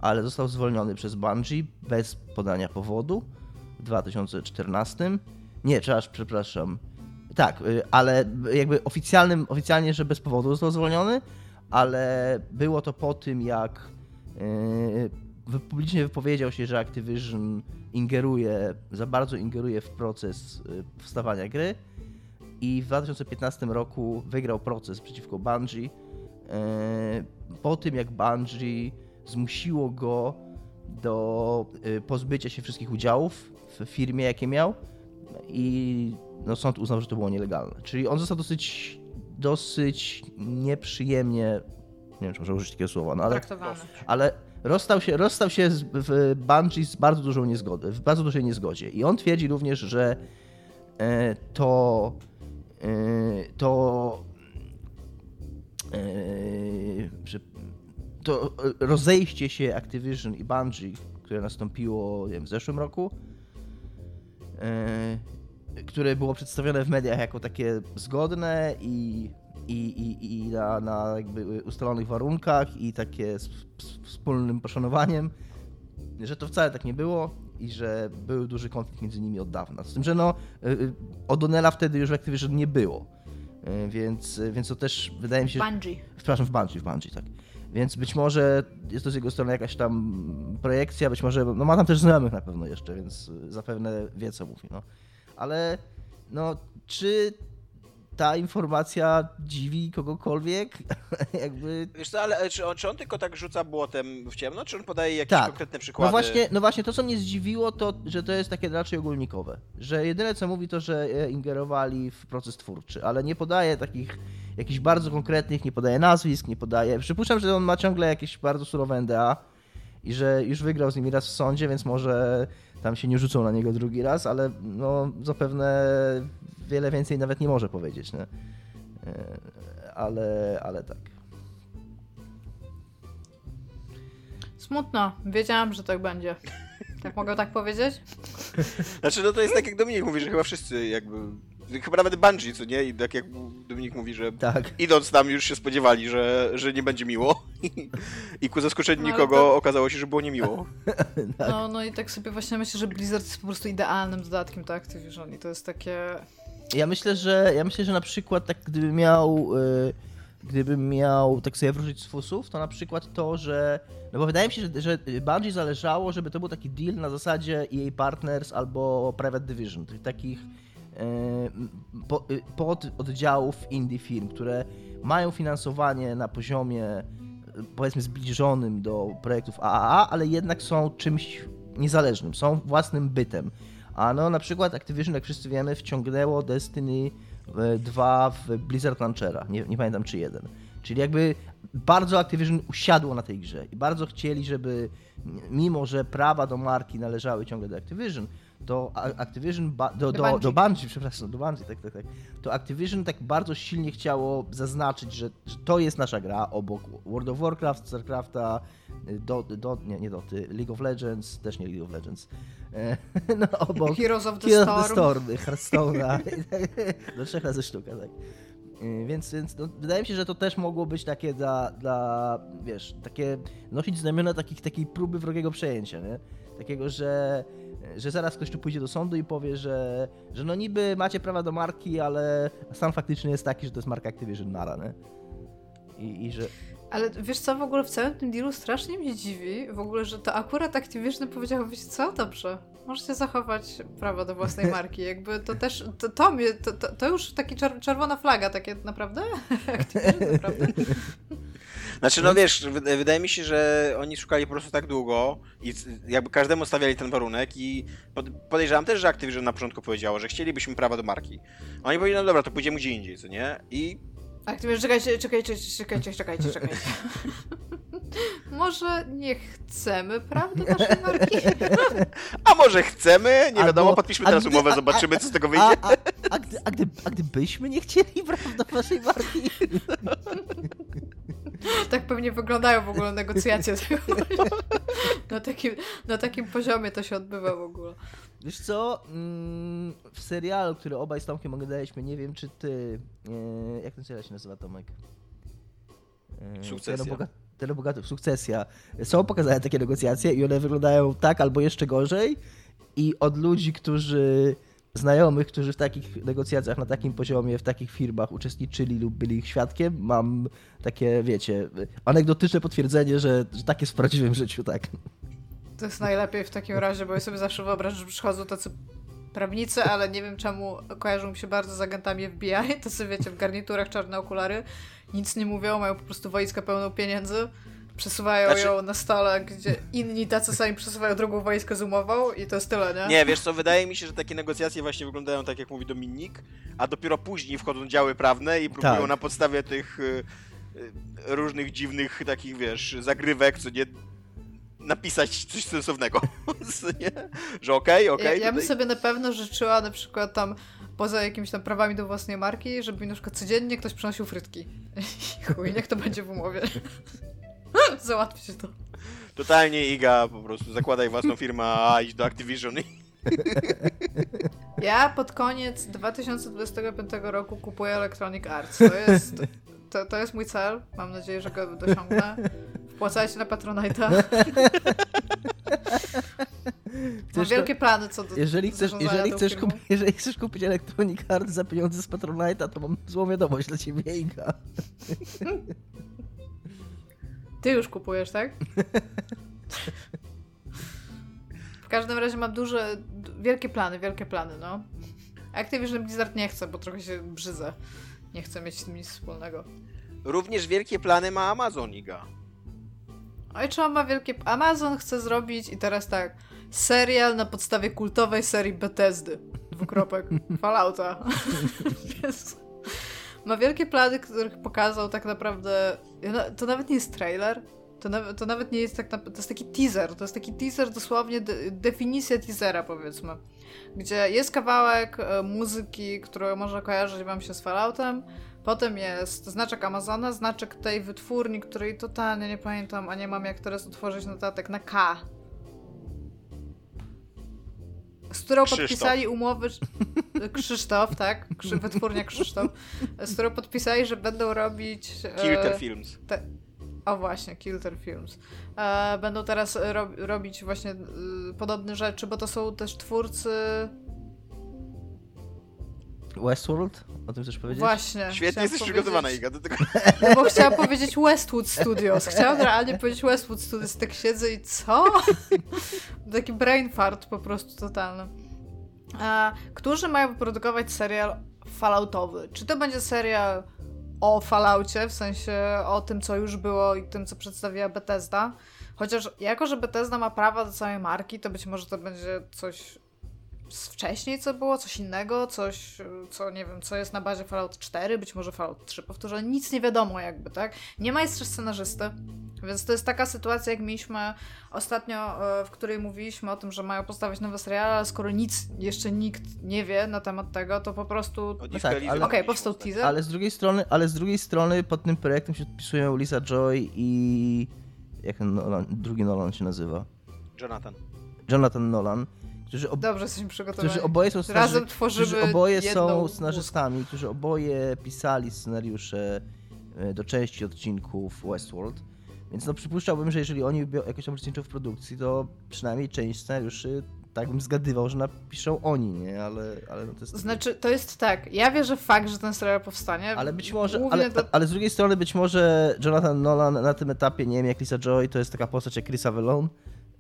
ale został zwolniony przez Bungie bez podania powodu w 2014. Nie, przepraszam. Tak, y, ale jakby oficjalnym, oficjalnie, że bez powodu został zwolniony, ale było to po tym, jak yy, publicznie wypowiedział się, że Activision ingeruje, za bardzo ingeruje w proces powstawania gry i w 2015 roku wygrał proces przeciwko Bungie yy, po tym, jak Bungie zmusiło go do pozbycia się wszystkich udziałów w firmie, jakie miał i no, sąd uznał, że to było nielegalne. Czyli on został dosyć, dosyć nieprzyjemnie, nie wiem, czy może użyć takiego słowa, no ale, ale rozstał się, rozstał się z, w Bungie z bardzo dużą niezgodą, w bardzo dużej niezgodzie. I on twierdzi również, że e, to e, to e, to rozejście się Activision i Bungie, które nastąpiło wiem, w zeszłym roku, które było przedstawione w mediach jako takie zgodne i, i, i, i na, na jakby ustalonych warunkach i takie z, z wspólnym poszanowaniem, że to wcale tak nie było i że był duży konflikt między nimi od dawna. Z tym, że no, yy, O'Donnella wtedy już w Activision nie było. Yy, więc, więc to też wydaje mi się. Bungie. Przepraszam, w Bungie, w Bungie, tak. Więc być może jest to z jego strony jakaś tam projekcja, być może, no ma tam też znajomych na pewno jeszcze, więc zapewne wie co mówi, no. Ale no, czy ta informacja dziwi kogokolwiek? Jakby... Wiesz co, ale czy on, czy on, tylko tak rzuca błotem w ciemno, czy on podaje jakieś tak. konkretne przykłady? No właśnie, no właśnie, to co mnie zdziwiło, to że to jest takie raczej ogólnikowe. Że jedyne co mówi to, że ingerowali w proces twórczy, ale nie podaje takich jakichś bardzo konkretnych, nie podaje nazwisk, nie podaje... Przypuszczam, że on ma ciągle jakieś bardzo surowe NDA i że już wygrał z nimi raz w sądzie, więc może tam się nie rzucą na niego drugi raz, ale no zapewne wiele więcej nawet nie może powiedzieć, nie? E, ale, ale tak. Smutno. Wiedziałam, że tak będzie. Tak mogę tak powiedzieć? Znaczy, no to jest tak jak Dominik mówi, że chyba wszyscy jakby Chyba nawet Bungie, co nie? I tak jak Dominik mówi, że tak. idąc tam już się spodziewali, że, że nie będzie miło. I ku zaskoczeniu no, nikogo to... okazało się, że było niemiło. tak. No, no i tak sobie właśnie myślę, że Blizzard jest po prostu idealnym dodatkiem do Activision i to jest takie... Ja myślę, że ja myślę, że na przykład tak gdyby miał... Yy gdybym miał tak sobie wrócić z fusów, to na przykład to, że. No bo wydaje mi się, że, że Bungie zależało, żeby to był taki deal na zasadzie EA Partners albo Private Division, tych takich pod oddziałów indie firm, które mają finansowanie na poziomie y, powiedzmy zbliżonym do projektów AAA, ale jednak są czymś niezależnym, są własnym bytem. A no na przykład Activision, jak wszyscy wiemy, wciągnęło Destiny 2 y, w Blizzard Launchera, nie, nie pamiętam czy jeden. Czyli jakby bardzo Activision usiadło na tej grze i bardzo chcieli, żeby mimo, że prawa do marki należały ciągle do Activision, do Activision, do, do, do, do Bungie, przepraszam, do Bungie, tak, tak, tak. To Activision tak bardzo silnie chciało zaznaczyć, że, że to jest nasza gra obok World of Warcraft, StarCrafta, do, do, nie, nie Doty, League of Legends, też nie League of Legends. E, no, obok Heroes of the Heroes Storm, of the Storm Hearthstone'a, do trzech razy sztuka, tak. E, więc, więc no, wydaje mi się, że to też mogło być takie dla, dla wiesz, takie nosić znamiona takich, takiej próby wrogiego przejęcia, nie? Takiego, że że zaraz ktoś tu pójdzie do sądu i powie, że, że no niby macie prawa do marki, ale stan faktyczny jest taki, że to jest marka Activision Nara, nie? I, I, że... Ale wiesz co, w ogóle w całym tym dealu strasznie mnie dziwi, w ogóle, że to akurat Activision powiedział, wiecie co, dobrze, możecie zachować prawo do własnej marki, jakby to też, to, to, mnie, to, to, to już taki czerwona flaga, takie naprawdę? Activision, naprawdę? Znaczy, no wiesz, wydaje mi się, że oni szukali po prostu tak długo i jakby każdemu stawiali ten warunek i podejrzewam też, że Activision na początku powiedziało, że chcielibyśmy prawa do marki. Oni powiedzieli, no dobra, to pójdziemy gdzie indziej, co nie? I... Activision, czekajcie, czekajcie, czekajcie, czekajcie, czekajcie. może nie chcemy, prawda, naszej marki? A może chcemy? Nie wiadomo, podpiszmy teraz umowę, zobaczymy, co z tego wyjdzie. A, a, a, a, gdy, a gdybyśmy nie chcieli, prawda, waszej marki? tak pewnie wyglądają w ogóle negocjacje. na, takim, na takim poziomie to się odbywa w ogóle. Wiesz co, mm, w serialu, który obaj z Tomkiem oglądaliśmy, nie wiem czy ty, e, jak ten serial się nazywa Tomek? E, Sukcesja. Telebogatów, Sukcesja. Są pokazane takie negocjacje i one wyglądają tak albo jeszcze gorzej i od ludzi, którzy znajomych, którzy w takich negocjacjach na takim poziomie, w takich firmach uczestniczyli lub byli ich świadkiem, mam takie, wiecie, anegdotyczne potwierdzenie, że, że tak jest w prawdziwym życiu, tak. To jest najlepiej w takim razie, bo ja sobie zawsze wyobrażam, że przychodzą tacy prawnicy, ale nie wiem czemu kojarzą mi się bardzo z agentami FBI, to sobie wiecie, w garniturach czarne okulary, nic nie mówią, mają po prostu wojska pełną pieniędzy, przesuwają znaczy... ją na stole, gdzie inni tacy sami przesuwają drugą wojskę zoomową i to jest tyle, nie? Nie, wiesz co, wydaje mi się, że takie negocjacje właśnie wyglądają tak, jak mówi Dominik, a dopiero później wchodzą działy prawne i próbują tak. na podstawie tych y, y, różnych dziwnych takich, wiesz, zagrywek, co nie napisać coś sensownego. że okej, okay, okej. Okay, ja, ja bym sobie na pewno życzyła na przykład tam poza jakimiś tam prawami do własnej marki, żeby mi na przykład codziennie ktoś przynosił frytki. I chuj, niech to będzie w umowie. Załatwi się to. Totalnie Iga, po prostu zakładaj własną firmę, a idź do Activision Ja pod koniec 2025 roku kupuję Electronic Arts. To jest, to, to jest mój cel. Mam nadzieję, że go dosiągnę. Wpłacajcie na Patronite'a. Mam wielkie plany co do jeżeli chcesz, jeżeli chcesz, kup, jeżeli chcesz kupić Electronic Arts za pieniądze z Patronite'a, to mam złą wiadomość dla ciebie, Iga. Ty już kupujesz, tak? w każdym razie mam duże, wielkie plany, wielkie plany, no. Activision Blizzard nie chce, bo trochę się brzydzę. Nie chcę mieć z tym nic wspólnego. Również wielkie plany ma Amazon, Iga. Oj, czy on ma wielkie... Amazon chce zrobić i teraz tak, serial na podstawie kultowej serii Bethesdy. Dwukropek. Fallouta. ma wielkie plany, których pokazał tak naprawdę... To nawet nie jest trailer. To, na, to nawet nie jest tak naprawdę... To jest taki teaser. To jest taki teaser, dosłownie de, definicja teasera, powiedzmy. Gdzie jest kawałek e, muzyki, który może kojarzyć wam się z Falloutem, Potem jest znaczek Amazona, znaczek tej wytwórni, której totalnie nie pamiętam, a nie mam jak teraz utworzyć notatek na K. Z którą Krzysztof. podpisali umowy. Krzysztof, tak? Wytwórnia Krzysztof. Z którą podpisali, że będą robić. E, Kilter Films. Te... O właśnie, Kilter Films. E, będą teraz ro robić właśnie e, podobne rzeczy, bo to są też twórcy Westworld? O tym chcesz powiedzieć? Właśnie. Świetnie jesteś przygotowana, Iga, do tego. No bo chciałam powiedzieć Westwood Studios. Chciałam realnie powiedzieć Westwood Studios. Tak siedzę i co? Taki brain fart po prostu totalny. A, którzy mają wyprodukować serial Falloutowy. Czy to będzie serial o Falloutie, w sensie o tym, co już było i tym, co przedstawiła Bethesda? Chociaż jako, że Bethesda ma prawa do całej marki, to być może to będzie coś wcześniej co było, coś innego, coś, co nie wiem, co jest na bazie Fallout 4, być może Fallout 3 powtórzę, nic nie wiadomo jakby, tak? Nie ma jeszcze scenarzysty, więc to jest taka sytuacja, jak mieliśmy ostatnio, e, w której mówiliśmy o tym, że mają postawić nowe seriale, ale skoro nic jeszcze nikt nie wie na temat tego, to po prostu... No tak, ale... Okej, okay, powstał teaser. Ale z drugiej strony, ale z drugiej strony pod tym projektem się podpisują Lisa Joy i... jak Nolan, drugi Nolan się nazywa? Jonathan. Jonathan Nolan którzy, ob... Dobrze jesteśmy przygotowani. którzy oboje są Razem tworzymy którzy oboje są scenarzystami, którzy oboje pisali scenariusze e, do części odcinków Westworld. Więc no przypuszczałbym, że jeżeli oni jakoś tam uczestniczą w produkcji, to przynajmniej część scenariuszy tak bym zgadywał, że napiszą oni, nie? Ale, ale no to jest... Znaczy, to jest tak, ja wierzę w fakt, że ten serial powstanie. Ale być może, ale, do... ale z drugiej strony być może Jonathan Nolan na tym etapie, nie wiem, jak Lisa Joy, to jest taka postać jak Chris Avellone,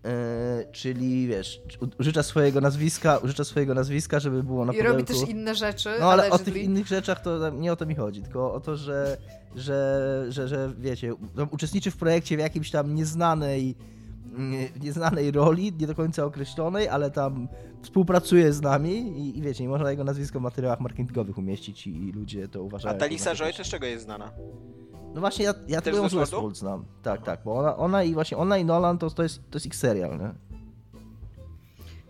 E, czyli wiesz, użycza swojego nazwiska, użycza swojego nazwiska, żeby było na I pudełku. robi też inne rzeczy. No ale allegedly. o tych innych rzeczach to nie o to mi chodzi, tylko o to, że, że, że, że wiecie, uczestniczy w projekcie w jakimś tam nieznanej nieznanej roli, nie do końca określonej, ale tam współpracuje z nami i, i wiecie, nie można jego nazwisko w materiałach marketingowych umieścić i, i ludzie to uważają. A ta Lisa Joy też czego jest znana? No właśnie, ja, ja tylko ją z Westworld znam. Tak, tak, bo ona, ona i właśnie ona i Nolan to, to, jest, to jest ich serial, nie?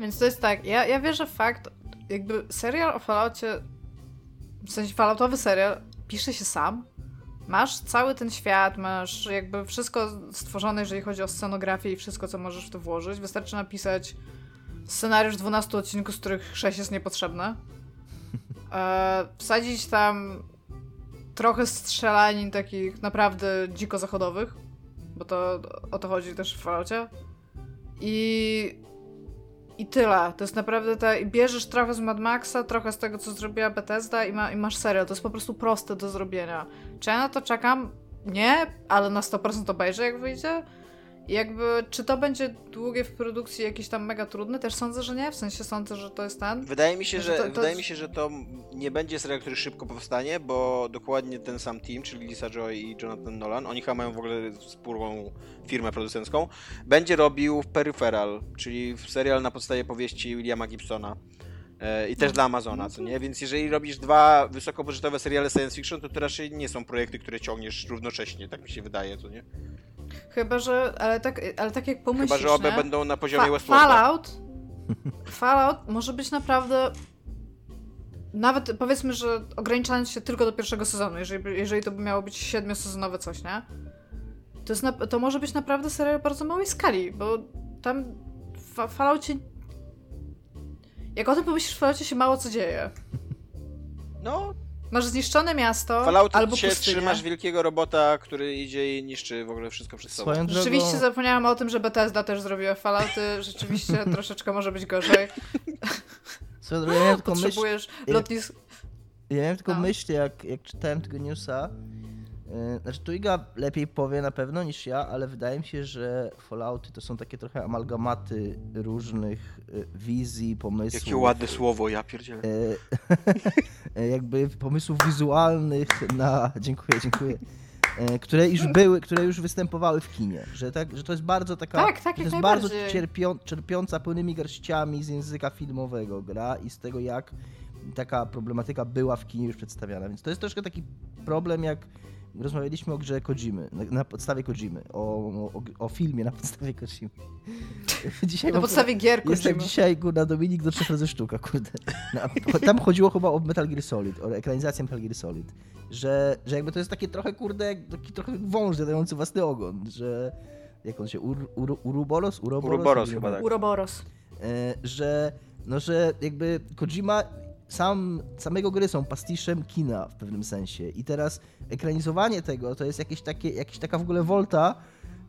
Więc to jest tak, ja, ja wierzę w fakt, jakby serial o Falloutie, w sensie Falloutowy serial, pisze się sam, masz cały ten świat, masz jakby wszystko stworzone, jeżeli chodzi o scenografię i wszystko, co możesz w to włożyć. Wystarczy napisać scenariusz 12 odcinków, z których 6 jest niepotrzebne. E, wsadzić tam trochę strzelanin takich naprawdę dziko zachodowych, bo to o to chodzi też w Falloutie. I i tyle. To jest naprawdę te. Bierzesz trochę z Mad Maxa, trochę z tego, co zrobiła Bethesda i, ma, i masz serial. To jest po prostu proste do zrobienia. Czy ja na to czekam? Nie, ale na 100% obejrzę, jak wyjdzie. Jakby, czy to będzie długie w produkcji, jakieś tam mega trudne? Też sądzę, że nie. W sensie sądzę, że to jest ten. Wydaje mi się, że, to, to... wydaje mi się, że to nie będzie serial, który szybko powstanie, bo dokładnie ten sam team, czyli Lisa Joy i Jonathan Nolan, oni chyba mają w ogóle wspólną firmę producencką, będzie robił Peripheral, czyli serial na podstawie powieści Williama Gibsona. E, I też dla Amazona, co nie? Więc jeżeli robisz dwa wysokobudżetowe seriale science fiction, to to raczej nie są projekty, które ciągniesz równocześnie, tak mi się wydaje, co nie? Chyba, że. Ale tak, ale tak jak pomyślisz. Chyba, że obie nie? będą na poziomie Fa Westworlda. Fallout. Fallout może być naprawdę. Nawet powiedzmy, że ograniczając się tylko do pierwszego sezonu, jeżeli, jeżeli to by miało być siedmiosezonowe coś, nie? To, jest na, to może być naprawdę serial bardzo małej skali, bo tam w Falloutie. Jak o tym pomyślisz, w Falloutie się mało co dzieje. No, Masz zniszczone miasto Fallout albo się pustynię. trzymasz wielkiego robota, który idzie i niszczy w ogóle wszystko przed sobą. Swoją Rzeczywiście drogą... zapomniałam o tym, że Bethesda też zrobiła Fallouty. Rzeczywiście troszeczkę może być gorzej. Swoją drogą, ja tylko myśl... Potrzebujesz lotnisk... Ja miałem tylko No. myśl, jak, jak czytałem tego newsa. Yy, znaczy, tu Iga lepiej powie na pewno niż ja, ale wydaje mi się, że Fallouty to są takie trochę amalgamaty różnych y, wizji, pomysłów. Jakie ładne słowo, ja pierdzielę. e, jakby pomysłów wizualnych na. Dziękuję, dziękuję. E, które już były, które już występowały w kinie. Że, tak, że to jest bardzo taka. Tak, tak, to jest bardzo cierpią, czerpiąca pełnymi garściami z języka filmowego gra i z tego, jak taka problematyka była w kinie już przedstawiana. Więc to jest troszkę taki problem, jak rozmawialiśmy o grze Kojimy, na, na podstawie Kojimy, o, o, o filmie na podstawie Kojimy. Dzisiaj Na podstawie gier jest jak Kojimy. dzisiaj, kurna, Dominik do trzech razy sztuka, kurde. No, tam chodziło chyba o Metal Gear Solid, o ekranizację Metal Gear Solid. Że, że jakby to jest takie trochę, kurde, taki trochę wąż dający własny ogon, że... Jak on się... Ur, ur, uruboros? Uroboros? Uroboros chyba tak. Uroboros. E, że, no, że jakby Kojima sam, samego gry są pastiszem kina w pewnym sensie i teraz ekranizowanie tego to jest jakieś takie, jakaś taka w ogóle volta,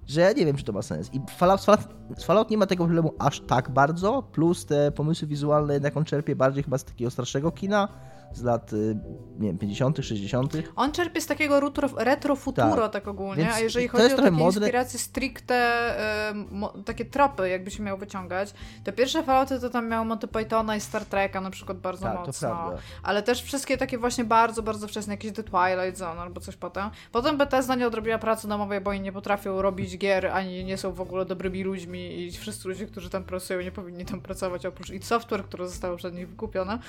że ja nie wiem, czy to ma sens. I Fallout, Fallout, Fallout nie ma tego problemu aż tak bardzo, plus te pomysły wizualne jednak on czerpie bardziej chyba z takiego starszego kina, z lat, y, nie wiem, 50., 60. On czerpie z takiego retro, retro futuro Tak. tak ogólnie, Więc a jeżeli chodzi o takie inspiracje stricte, mo, takie tropy, jakby się miał wyciągać, to pierwsze Fallouty to tam miało Monty Pythona i Star Treka na przykład bardzo Tak, mocno. Ale też wszystkie takie właśnie bardzo, bardzo wczesne, jakieś The Twilight Zone albo coś potem. Potem Bethesda nie odrobiła pracy domowej, bo oni nie potrafią robić gier, ani nie są w ogóle dobrymi ludźmi i wszyscy ludzie, którzy tam pracują, nie powinni tam pracować, oprócz id Software, które zostało przed nich wykupione.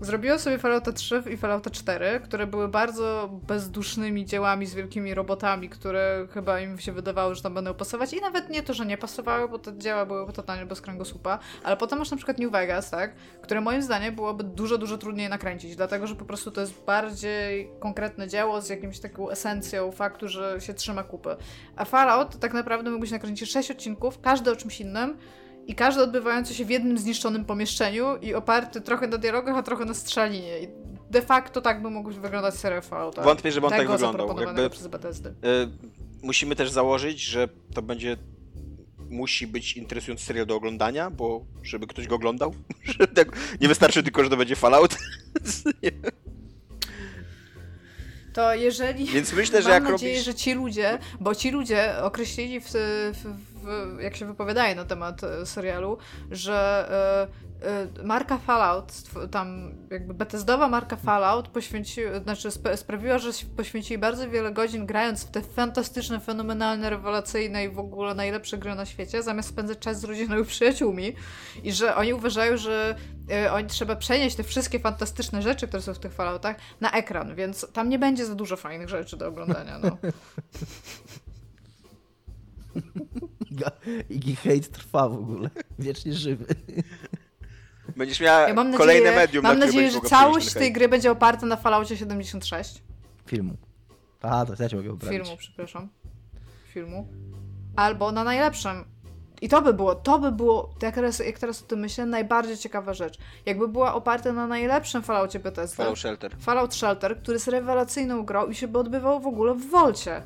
Zrobiło sobie Fallouta 3 i Fallouta 4, które były bardzo bezdusznymi dziełami z wielkimi robotami, które chyba im się wydawało, że tam będą pasować i nawet nie to, że nie pasowały, bo te dzieła były totalnie bez kręgosłupa, ale potem masz na przykład New Vegas, tak, które moim zdaniem byłoby dużo, dużo trudniej nakręcić, dlatego, że po prostu to jest bardziej konkretne dzieło z jakimś taką esencją faktu, że się trzyma kupy. A Fallout tak naprawdę mógłbyś nakręcić 6 odcinków, każdy o czymś innym, i każdy odbywający się w jednym zniszczonym pomieszczeniu i oparty trochę na dialogach, a trochę na strzelinie. I de facto tak by mógł wyglądać serial Fallouta. Wątpię, żeby on tak wyglądał. Jakby, przez Bethesdy. y, musimy też założyć, że to będzie musi być interesujący serial do oglądania, bo żeby ktoś go oglądał, tak, nie wystarczy tylko, że to będzie Fallout. To jeżeli... Więc myślę, że Mam jak nadzieję, robisz... że ci ludzie, bo ci ludzie określili w, w, w, jak się wypowiadają na temat e, serialu, że e, e, marka Fallout, tam jakby Bethesdowa marka Fallout poświęci, znaczy sp- sprawiła, że poświęcili bardzo wiele godzin grając w te fantastyczne, fenomenalne, rewelacyjne i w ogóle najlepsze gry na świecie, zamiast spędzać czas z rodziną i przyjaciółmi i że oni uważają, że oni trzeba przenieść te wszystkie fantastyczne rzeczy, które są w tych Falloutach na ekran, więc tam nie będzie za dużo fajnych rzeczy do oglądania, no. Iga, Igi hate trwa w ogóle, wiecznie żywy. Będziesz miała Ja mam kolejne nadzieję, medium, mam na nadzieję że całość tej gry będzie oparta na Falloutie 76. Filmu. A, to ja cię mogę poprawić. filmu, przepraszam, filmu, albo na najlepszym. I to by było, to by było, jak teraz, jak teraz o tym myślę, najbardziej ciekawa rzecz. Jakby była oparta na najlepszym Falloutie Bethesda. Fallout Shelter. Fallout Shelter, który jest rewelacyjną grą i się by odbywał w ogóle w Wolcie.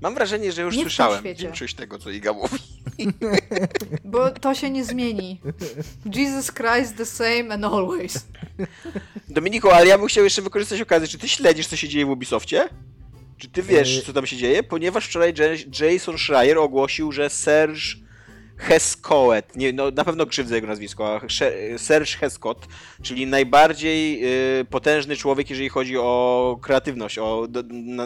Mam wrażenie, że już Nie słyszałem większość tego, co Iga mówi. Bo to się nie zmieni. Jesus Christ the same and always. Dominiku, ale ja bym chciał jeszcze wykorzystać okazję. Czy ty śledzisz, co się dzieje w Ubisoftie? Czy ty wiesz, Yy. co tam się dzieje? Ponieważ wczoraj Jason Schreier ogłosił, że Serge Hescoet, nie, no na pewno krzywdzę jego nazwisko, Serge Hescott, czyli najbardziej y, potężny człowiek, jeżeli chodzi o kreatywność, o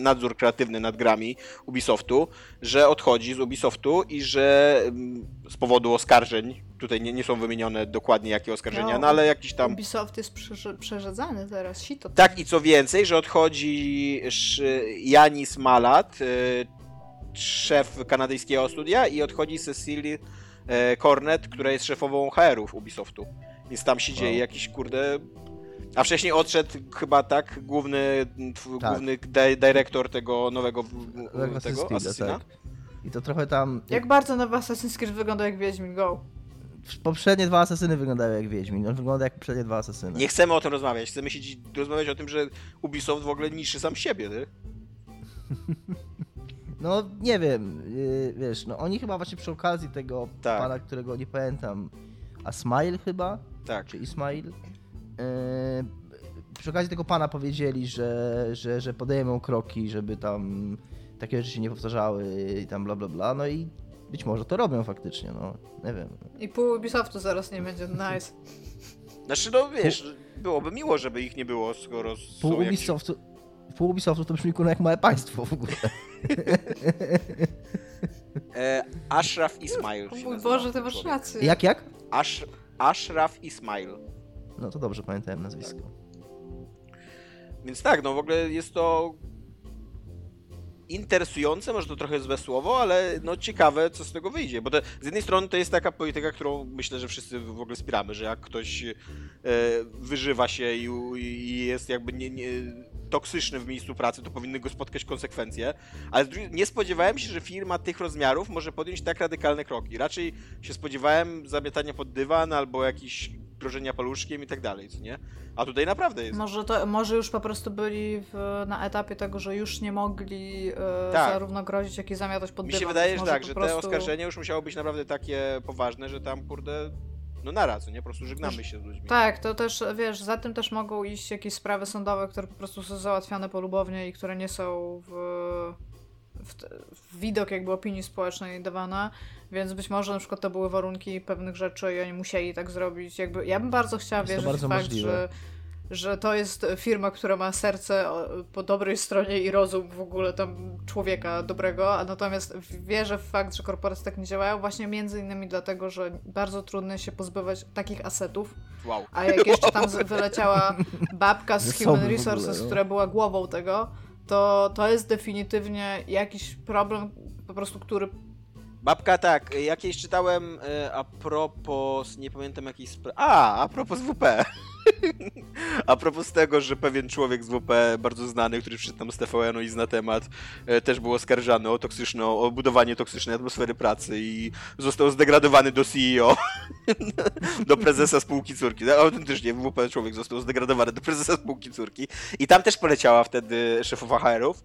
nadzór kreatywny nad grami Ubisoftu, że odchodzi z Ubisoftu i że ym, z powodu oskarżeń, tutaj nie, nie są wymienione dokładnie jakie oskarżenia, No, no ale jakiś tam... Ubisoft jest przerzy- przerzedzany teraz, sito. Tak i co więcej, że odchodzi Janis Malat, y, szef kanadyjskiego studia i odchodzi Cecily e, Cornet, która jest szefową HR-ów Ubisoftu. Więc tam się dzieje Wow. jakiś kurde... A wcześniej odszedł chyba tak główny, tw- Tak. główny di- dyrektor tego nowego w- Tego tego Assassin's Assassina. tak. I to trochę tam... Jak bardzo nowy Assassin's Creed wygląda jak Wiedźmin Go. Poprzednie dwa asesyny wyglądają jak Wiedźmin. On wygląda jak poprzednie dwa asesyny. Nie chcemy o tym rozmawiać, chcemy się dzi- rozmawiać o tym, że Ubisoft w ogóle niszczy sam siebie, nie? No nie wiem, yy, wiesz, no oni chyba właśnie przy okazji tego Tak. pana, którego nie pamiętam, a Smile chyba, Tak. czy Ismail, yy, przy okazji tego pana powiedzieli, że, że, że podejmą kroki, żeby tam takie rzeczy się nie powtarzały i tam bla bla bla, no i być może to robią faktycznie, no nie wiem. I pół Ubisoftu zaraz nie będzie. Nice. Znaczy, no wiesz, byłoby miło, żeby ich nie było, skoro Pół są jakieś... Pół Ubisoftu to brzmi kurwa jak małe państwo w ogóle. E, Ashraf Ismail O się mój nazywa Boże, ty masz człowiek. rację. Jak, jak? Ash, Ashraf Ismail. No to dobrze pamiętałem nazwisko. Więc tak, no w ogóle jest to interesujące, może to trochę złe słowo, ale no ciekawe, co z tego wyjdzie. Bo to, z jednej strony to jest taka polityka, którą myślę, że wszyscy w ogóle wspieramy, że jak ktoś e, wyżywa się i, i jest jakby nie, nie, toksyczny w miejscu pracy, to powinny go spotkać konsekwencje. Ale nie spodziewałem się, że firma tych rozmiarów może podjąć tak radykalne kroki. Raczej się spodziewałem zamiatania pod dywan albo jakiś grożenia paluszkiem i tak dalej, co nie? A tutaj naprawdę jest. Może, to, może już po prostu byli w, na etapie tego, że już nie mogli e, Tak. zarówno grozić, jak i zamiatać pod Mi dywan. się wydaje, że tak, że prostu... te oskarżenia już musiało być naprawdę takie poważne, że tam kurde, no naraz, nie? Po prostu żegnamy się z ludźmi. Tak, to też, wiesz, za tym też mogą iść jakieś sprawy sądowe, które po prostu są załatwiane polubownie i które nie są w, w, w widok jakby opinii społecznej dawane, więc być może na przykład to były warunki pewnych rzeczy i oni musieli tak zrobić. Jakby, ja bym bardzo chciała wierzyć w fakt, możliwe. że że to jest firma, która ma serce po dobrej stronie i rozum w ogóle tam człowieka dobrego, a natomiast wierzę w fakt, że korporacje tak nie działają właśnie między innymi dlatego, że bardzo trudno się pozbywać takich asetów, Wow. a jak jeszcze tam wyleciała babka z Human ogóle, Resources, no. która była głową tego, to to jest definitywnie jakiś problem po prostu, który Babka, tak, jakieś czytałem e, a propos, nie pamiętam jakiej spra- A, a propos WP. A propos tego, że pewien człowiek z WP, bardzo znany, który przyszedł tam z TVN-u i zna temat, e, też był oskarżany o toksyczną, o budowanie toksycznej atmosfery pracy i został zdegradowany do CEO, do prezesa spółki córki. No, Autentycznie, WP człowiek został zdegradowany do prezesa spółki córki. I tam też poleciała wtedy szefowa HR-ów.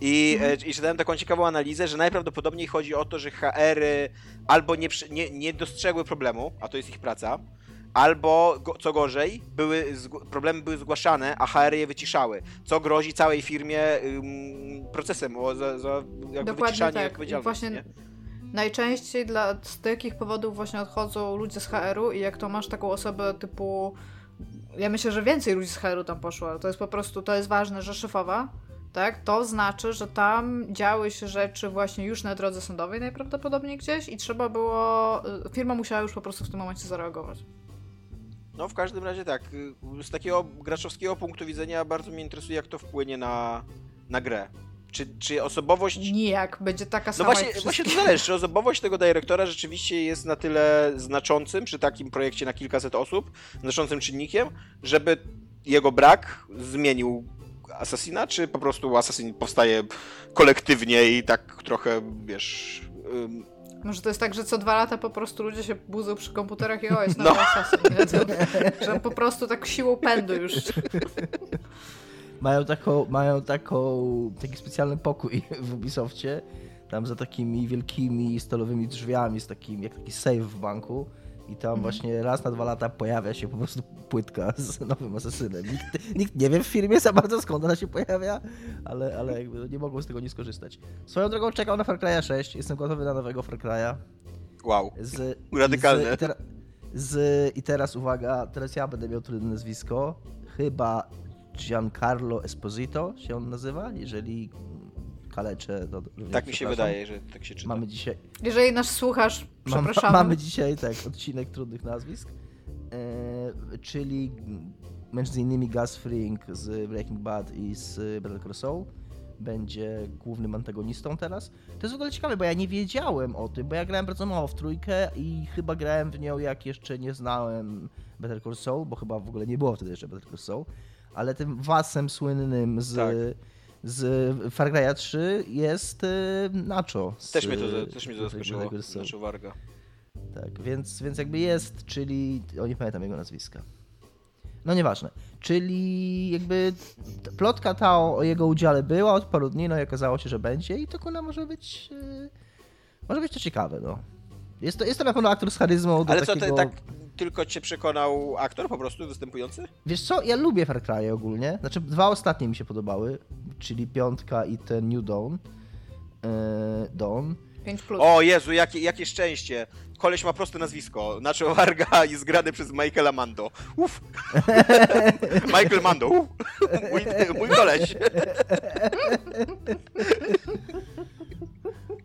I, e, I czytałem taką ciekawą analizę, że najprawdopodobniej chodzi o to, że HR-y albo nie, nie, nie dostrzegły problemu, a to jest ich praca, albo, co gorzej, były, problemy były zgłaszane, a HR je wyciszały, co grozi całej firmie ym, procesem o, za, za wyciszanie tak. Odpowiedzialności. właśnie nie? Najczęściej dla, z takich powodów właśnie odchodzą ludzie z HR-u i jak to masz taką osobę typu... Ja myślę, że więcej ludzi z HR-u tam poszło, ale to jest po prostu, to jest ważne, że szefowa, tak, to znaczy, że tam działy się rzeczy właśnie już na drodze sądowej najprawdopodobniej gdzieś i trzeba było, y, firma musiała już po prostu w tym momencie zareagować. No w każdym razie tak, y, z takiego graczowskiego punktu widzenia bardzo mnie interesuje, jak to wpłynie na, na grę. Czy, czy osobowość Nijak, będzie taka No sama właśnie, jak właśnie to zależy, czy osobowość tego dyrektora rzeczywiście jest na tyle znaczącym przy takim projekcie na kilkaset osób, znaczącym czynnikiem, żeby jego brak zmienił Assassina, czy po prostu Assassin powstaje kolektywnie i tak trochę, wiesz... Może to jest tak, że co dwa lata po prostu ludzie się budzą przy komputerach i o, jest No. nowy Assassin, nie? To, że po prostu tak siłą pędu już. Mają taką, mają taką, taki specjalny pokój w Ubisoftie, tam za takimi wielkimi stalowymi drzwiami, z takim, jak taki safe w banku. I tam właśnie raz na dwa lata pojawia się po prostu płytka z nowym asesynem. Nikt, nikt nie wie w firmie za bardzo skąd ona się pojawia, ale, ale jakby nie mogą z tego nie skorzystać. Swoją drogą czekam na Far Cry'a 6, jestem gotowy na nowego Far Cry'a. Wow. Z, Radykalne. Z, i, tera, z, I teraz uwaga, teraz ja będę miał trudne nazwisko. Chyba Giancarlo Esposito się on nazywa, jeżeli kaleczę. To, Tak mi się wydaje, że tak się czyta. Mamy dzisiaj, Jeżeli nas słuchasz, przepraszamy. mamy dzisiaj tak, odcinek trudnych nazwisk, e, czyli między innymi Gus Fring z Breaking Bad i z Better Call Saul będzie głównym antagonistą teraz. To jest w ogóle ciekawe, bo ja nie wiedziałem o tym, bo ja grałem bardzo mało w trójkę i chyba grałem w nią jak jeszcze nie znałem Better Call Saul, bo chyba w ogóle nie było wtedy jeszcze Better Call Saul, ale tym wasem słynnym z, Tak. Z Far Cry'a 3 jest e, Nacho. Z, Też mnie to, też mnie to zaskoczyło. Znaczy Warga. Tak, więc, więc jakby jest, czyli. O, nie pamiętam jego nazwiska. No nieważne. Czyli jakby plotka ta o, o jego udziale była od paru dni, no i okazało się, że będzie i to kuna może być. Yy, może być to ciekawe, no. Jest to, jest to na pewno aktor z charyzmą do Ale co, takiego... tak tylko cię przekonał aktor po prostu występujący? Wiesz co, ja lubię Far Cry ogólnie. Znaczy, dwa ostatnie mi się podobały, czyli piątka i ten New Dawn. Yy, Dawn. 5 plus. O Jezu, jakie, jakie szczęście. Koleś ma proste nazwisko. Nacho Warga jest grany przez Michaela Mando. Uff. Michael Mando. Uff. Mój, mój koleś.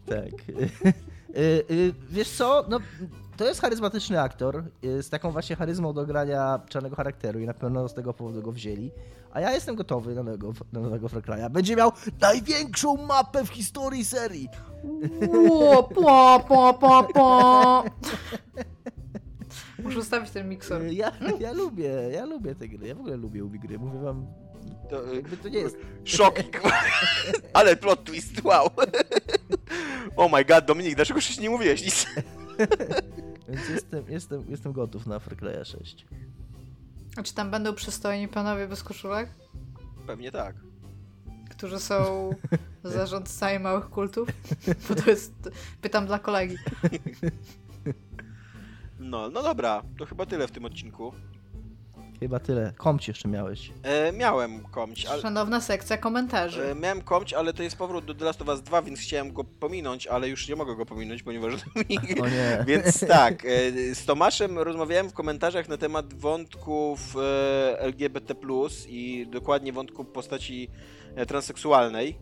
Tak. Y, y, Wiesz co, no to jest charyzmatyczny aktor, y, z taką właśnie charyzmą do grania czarnego charakteru i na pewno z tego powodu go wzięli. A ja jestem gotowy na nowego, na nowego Cry'a. Będzie miał największą mapę w historii serii. Ło, po, po, po, po. Muszę ustawić ten mikser. Y, Ja, ja lubię, ja lubię te gry, ja w ogóle lubię Ubi gry, mówię wam, To, y, jakby to nie jest... Szok. Ale plot twist, wow. Oh my god, Dominik, dlaczego jeszcze nie mówiłeś nic? Więc jestem, jestem, jestem gotów na Far Cry'a 6. A czy tam będą przystojni panowie bez koszulek? Pewnie tak. Którzy są zarządcami małych kultów? Bo to jest... Pytam dla kolegi. No, no dobra, to chyba tyle w tym odcinku. Chyba tyle. Komć jeszcze miałeś. E, miałem komć, ale... Szanowna sekcja komentarzy. E, miałem komć, ale to jest powrót do The Last of Us 2, więc chciałem go pominąć, ale już nie mogę go pominąć, ponieważ O nie. Więc tak, e, z Tomaszem rozmawiałem w komentarzach na temat wątków e, LGBT, i dokładnie wątku postaci e, transseksualnej.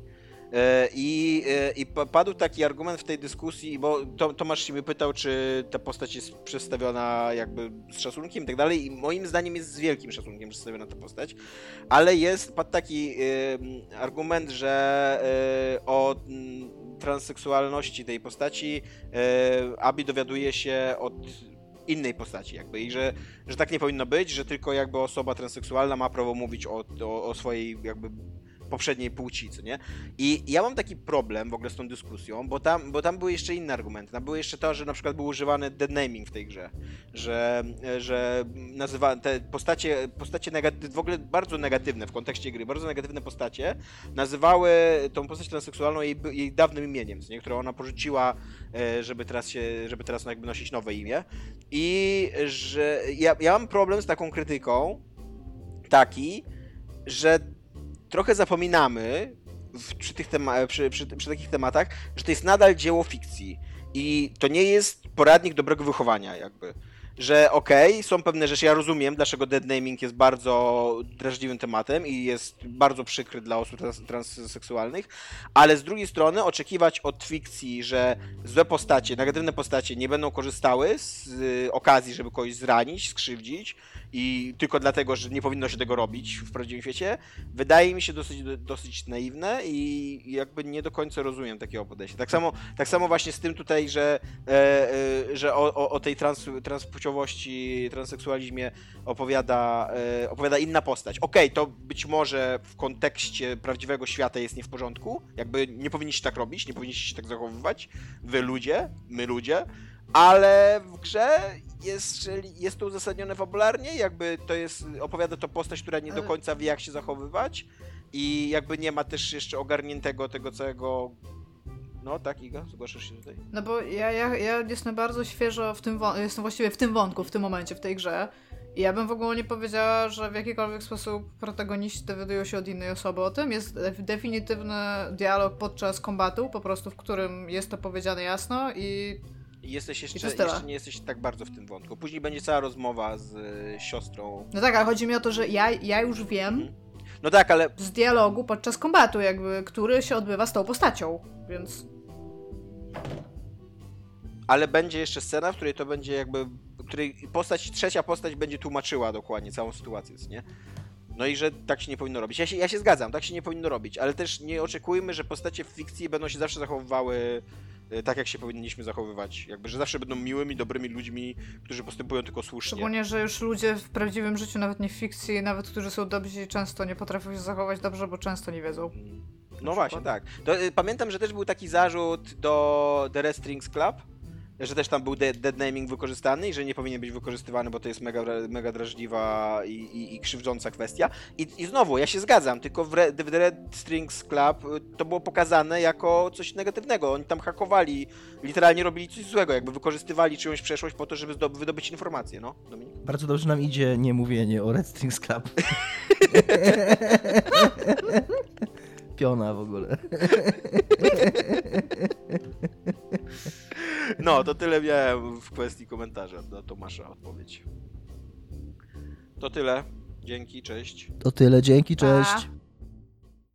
E, I, e, I pa- padł taki argument w tej dyskusji, bo to, Tomasz się mnie pytał, czy ta postać jest przedstawiona jakby z szacunkiem i tak dalej. I moim zdaniem jest z wielkim szacunkiem przedstawiona ta postać, ale jest padł taki argument, że e, o transseksualności tej postaci Abi dowiaduje się od innej postaci jakby i że, że tak nie powinno być, że tylko jakby osoba transseksualna ma prawo mówić o, o, o swojej jakby poprzedniej płci, co nie? I ja mam taki problem w ogóle z tą dyskusją, bo tam, bo tam były jeszcze inne argumenty. Tam było jeszcze to, że na przykład był używany dead naming w tej grze, że, że nazywa te postacie, postacie negaty- w ogóle bardzo negatywne w kontekście gry, bardzo negatywne postacie nazywały tą postać transseksualną jej, jej dawnym imieniem, co nie? które ona porzuciła, e, żeby teraz się, żeby teraz no jakby nosić nowe imię. I że ja, ja mam problem z taką krytyką taki, że trochę zapominamy w, przy, tych tema- przy, przy, przy takich tematach, że to jest nadal dzieło fikcji i to nie jest poradnik dobrego wychowania jakby. Że okej, są pewne rzeczy, ja rozumiem, dlaczego dead naming jest bardzo drażliwym tematem i jest bardzo przykry dla osób trans- transseksualnych, ale z drugiej strony oczekiwać od fikcji, że złe postacie, negatywne postacie nie będą korzystały z y, okazji, żeby kogoś zranić, skrzywdzić, i tylko dlatego, że nie powinno się tego robić w prawdziwym świecie, wydaje mi się dosyć, dosyć naiwne i jakby nie do końca rozumiem takiego podejścia. Tak samo, tak samo właśnie z tym tutaj, że, e, e, że o, o, o tej trans, transpłciowości, transseksualizmie opowiada, e, opowiada inna postać. Okej, okay, to być może w kontekście prawdziwego świata jest nie w porządku, jakby nie powinniście tak robić, nie powinniście się tak zachowywać, wy ludzie, my ludzie, ale w grze jest, jest to uzasadnione fabularnie, jakby to jest, opowiada to postać, która nie do końca wie jak się zachowywać i jakby nie ma też jeszcze ogarniętego tego całego no tak, Iga, zgłaszasz się tutaj. No bo ja, ja, ja jestem bardzo świeżo w tym, jestem właściwie w tym wątku, w tym momencie, w tej grze. I ja bym w ogóle nie powiedziała, że w jakikolwiek sposób protagoniści dowiadują się od innej osoby o tym. Jest definitywny dialog podczas kombatu, po prostu w którym jest to powiedziane jasno i Jesteś jeszcze, jeszcze nie jesteś tak bardzo w tym wątku. Później będzie cała rozmowa z y, siostrą. No tak, ale chodzi mi o to, że ja, ja już wiem. Mhm. No tak, ale. Z dialogu podczas kombatu, jakby, który się odbywa z tą postacią, więc. Ale będzie jeszcze scena, w której to będzie jakby. W której postać, trzecia postać będzie tłumaczyła dokładnie całą sytuację, nie? No i że tak się nie powinno robić. Ja się, ja się zgadzam, tak się nie powinno robić, ale też nie oczekujmy, że postacie w fikcji będą się zawsze zachowywały tak, jak się powinniśmy zachowywać. Jakby, że zawsze będą miłymi, dobrymi ludźmi, którzy postępują tylko słusznie. Szczególnie, że już ludzie w prawdziwym życiu, nawet nie w fikcji, nawet którzy są dobrzy, często nie potrafią się zachować dobrze, bo często nie wiedzą. No właśnie, tak. To, y, pamiętam, że też był taki zarzut do The Red Strings Club, że też tam był dead, dead naming wykorzystany i że nie powinien być wykorzystywany, bo to jest mega, mega drażliwa i, i, i krzywdząca kwestia. I, I znowu, ja się zgadzam, tylko w, Red, w Red Strings Club y, to było pokazane jako coś negatywnego. Oni tam hakowali, literalnie robili coś złego, jakby wykorzystywali czyjąś przeszłość po to, żeby wydobyć informacje, no, Dominik? Bardzo dobrze nam idzie nie mówienie o Red Strings Club. Piona w ogóle. No, to tyle miałem w kwestii komentarza do Tomasza odpowiedź. To tyle. Dzięki, cześć. To tyle, dzięki, cześć.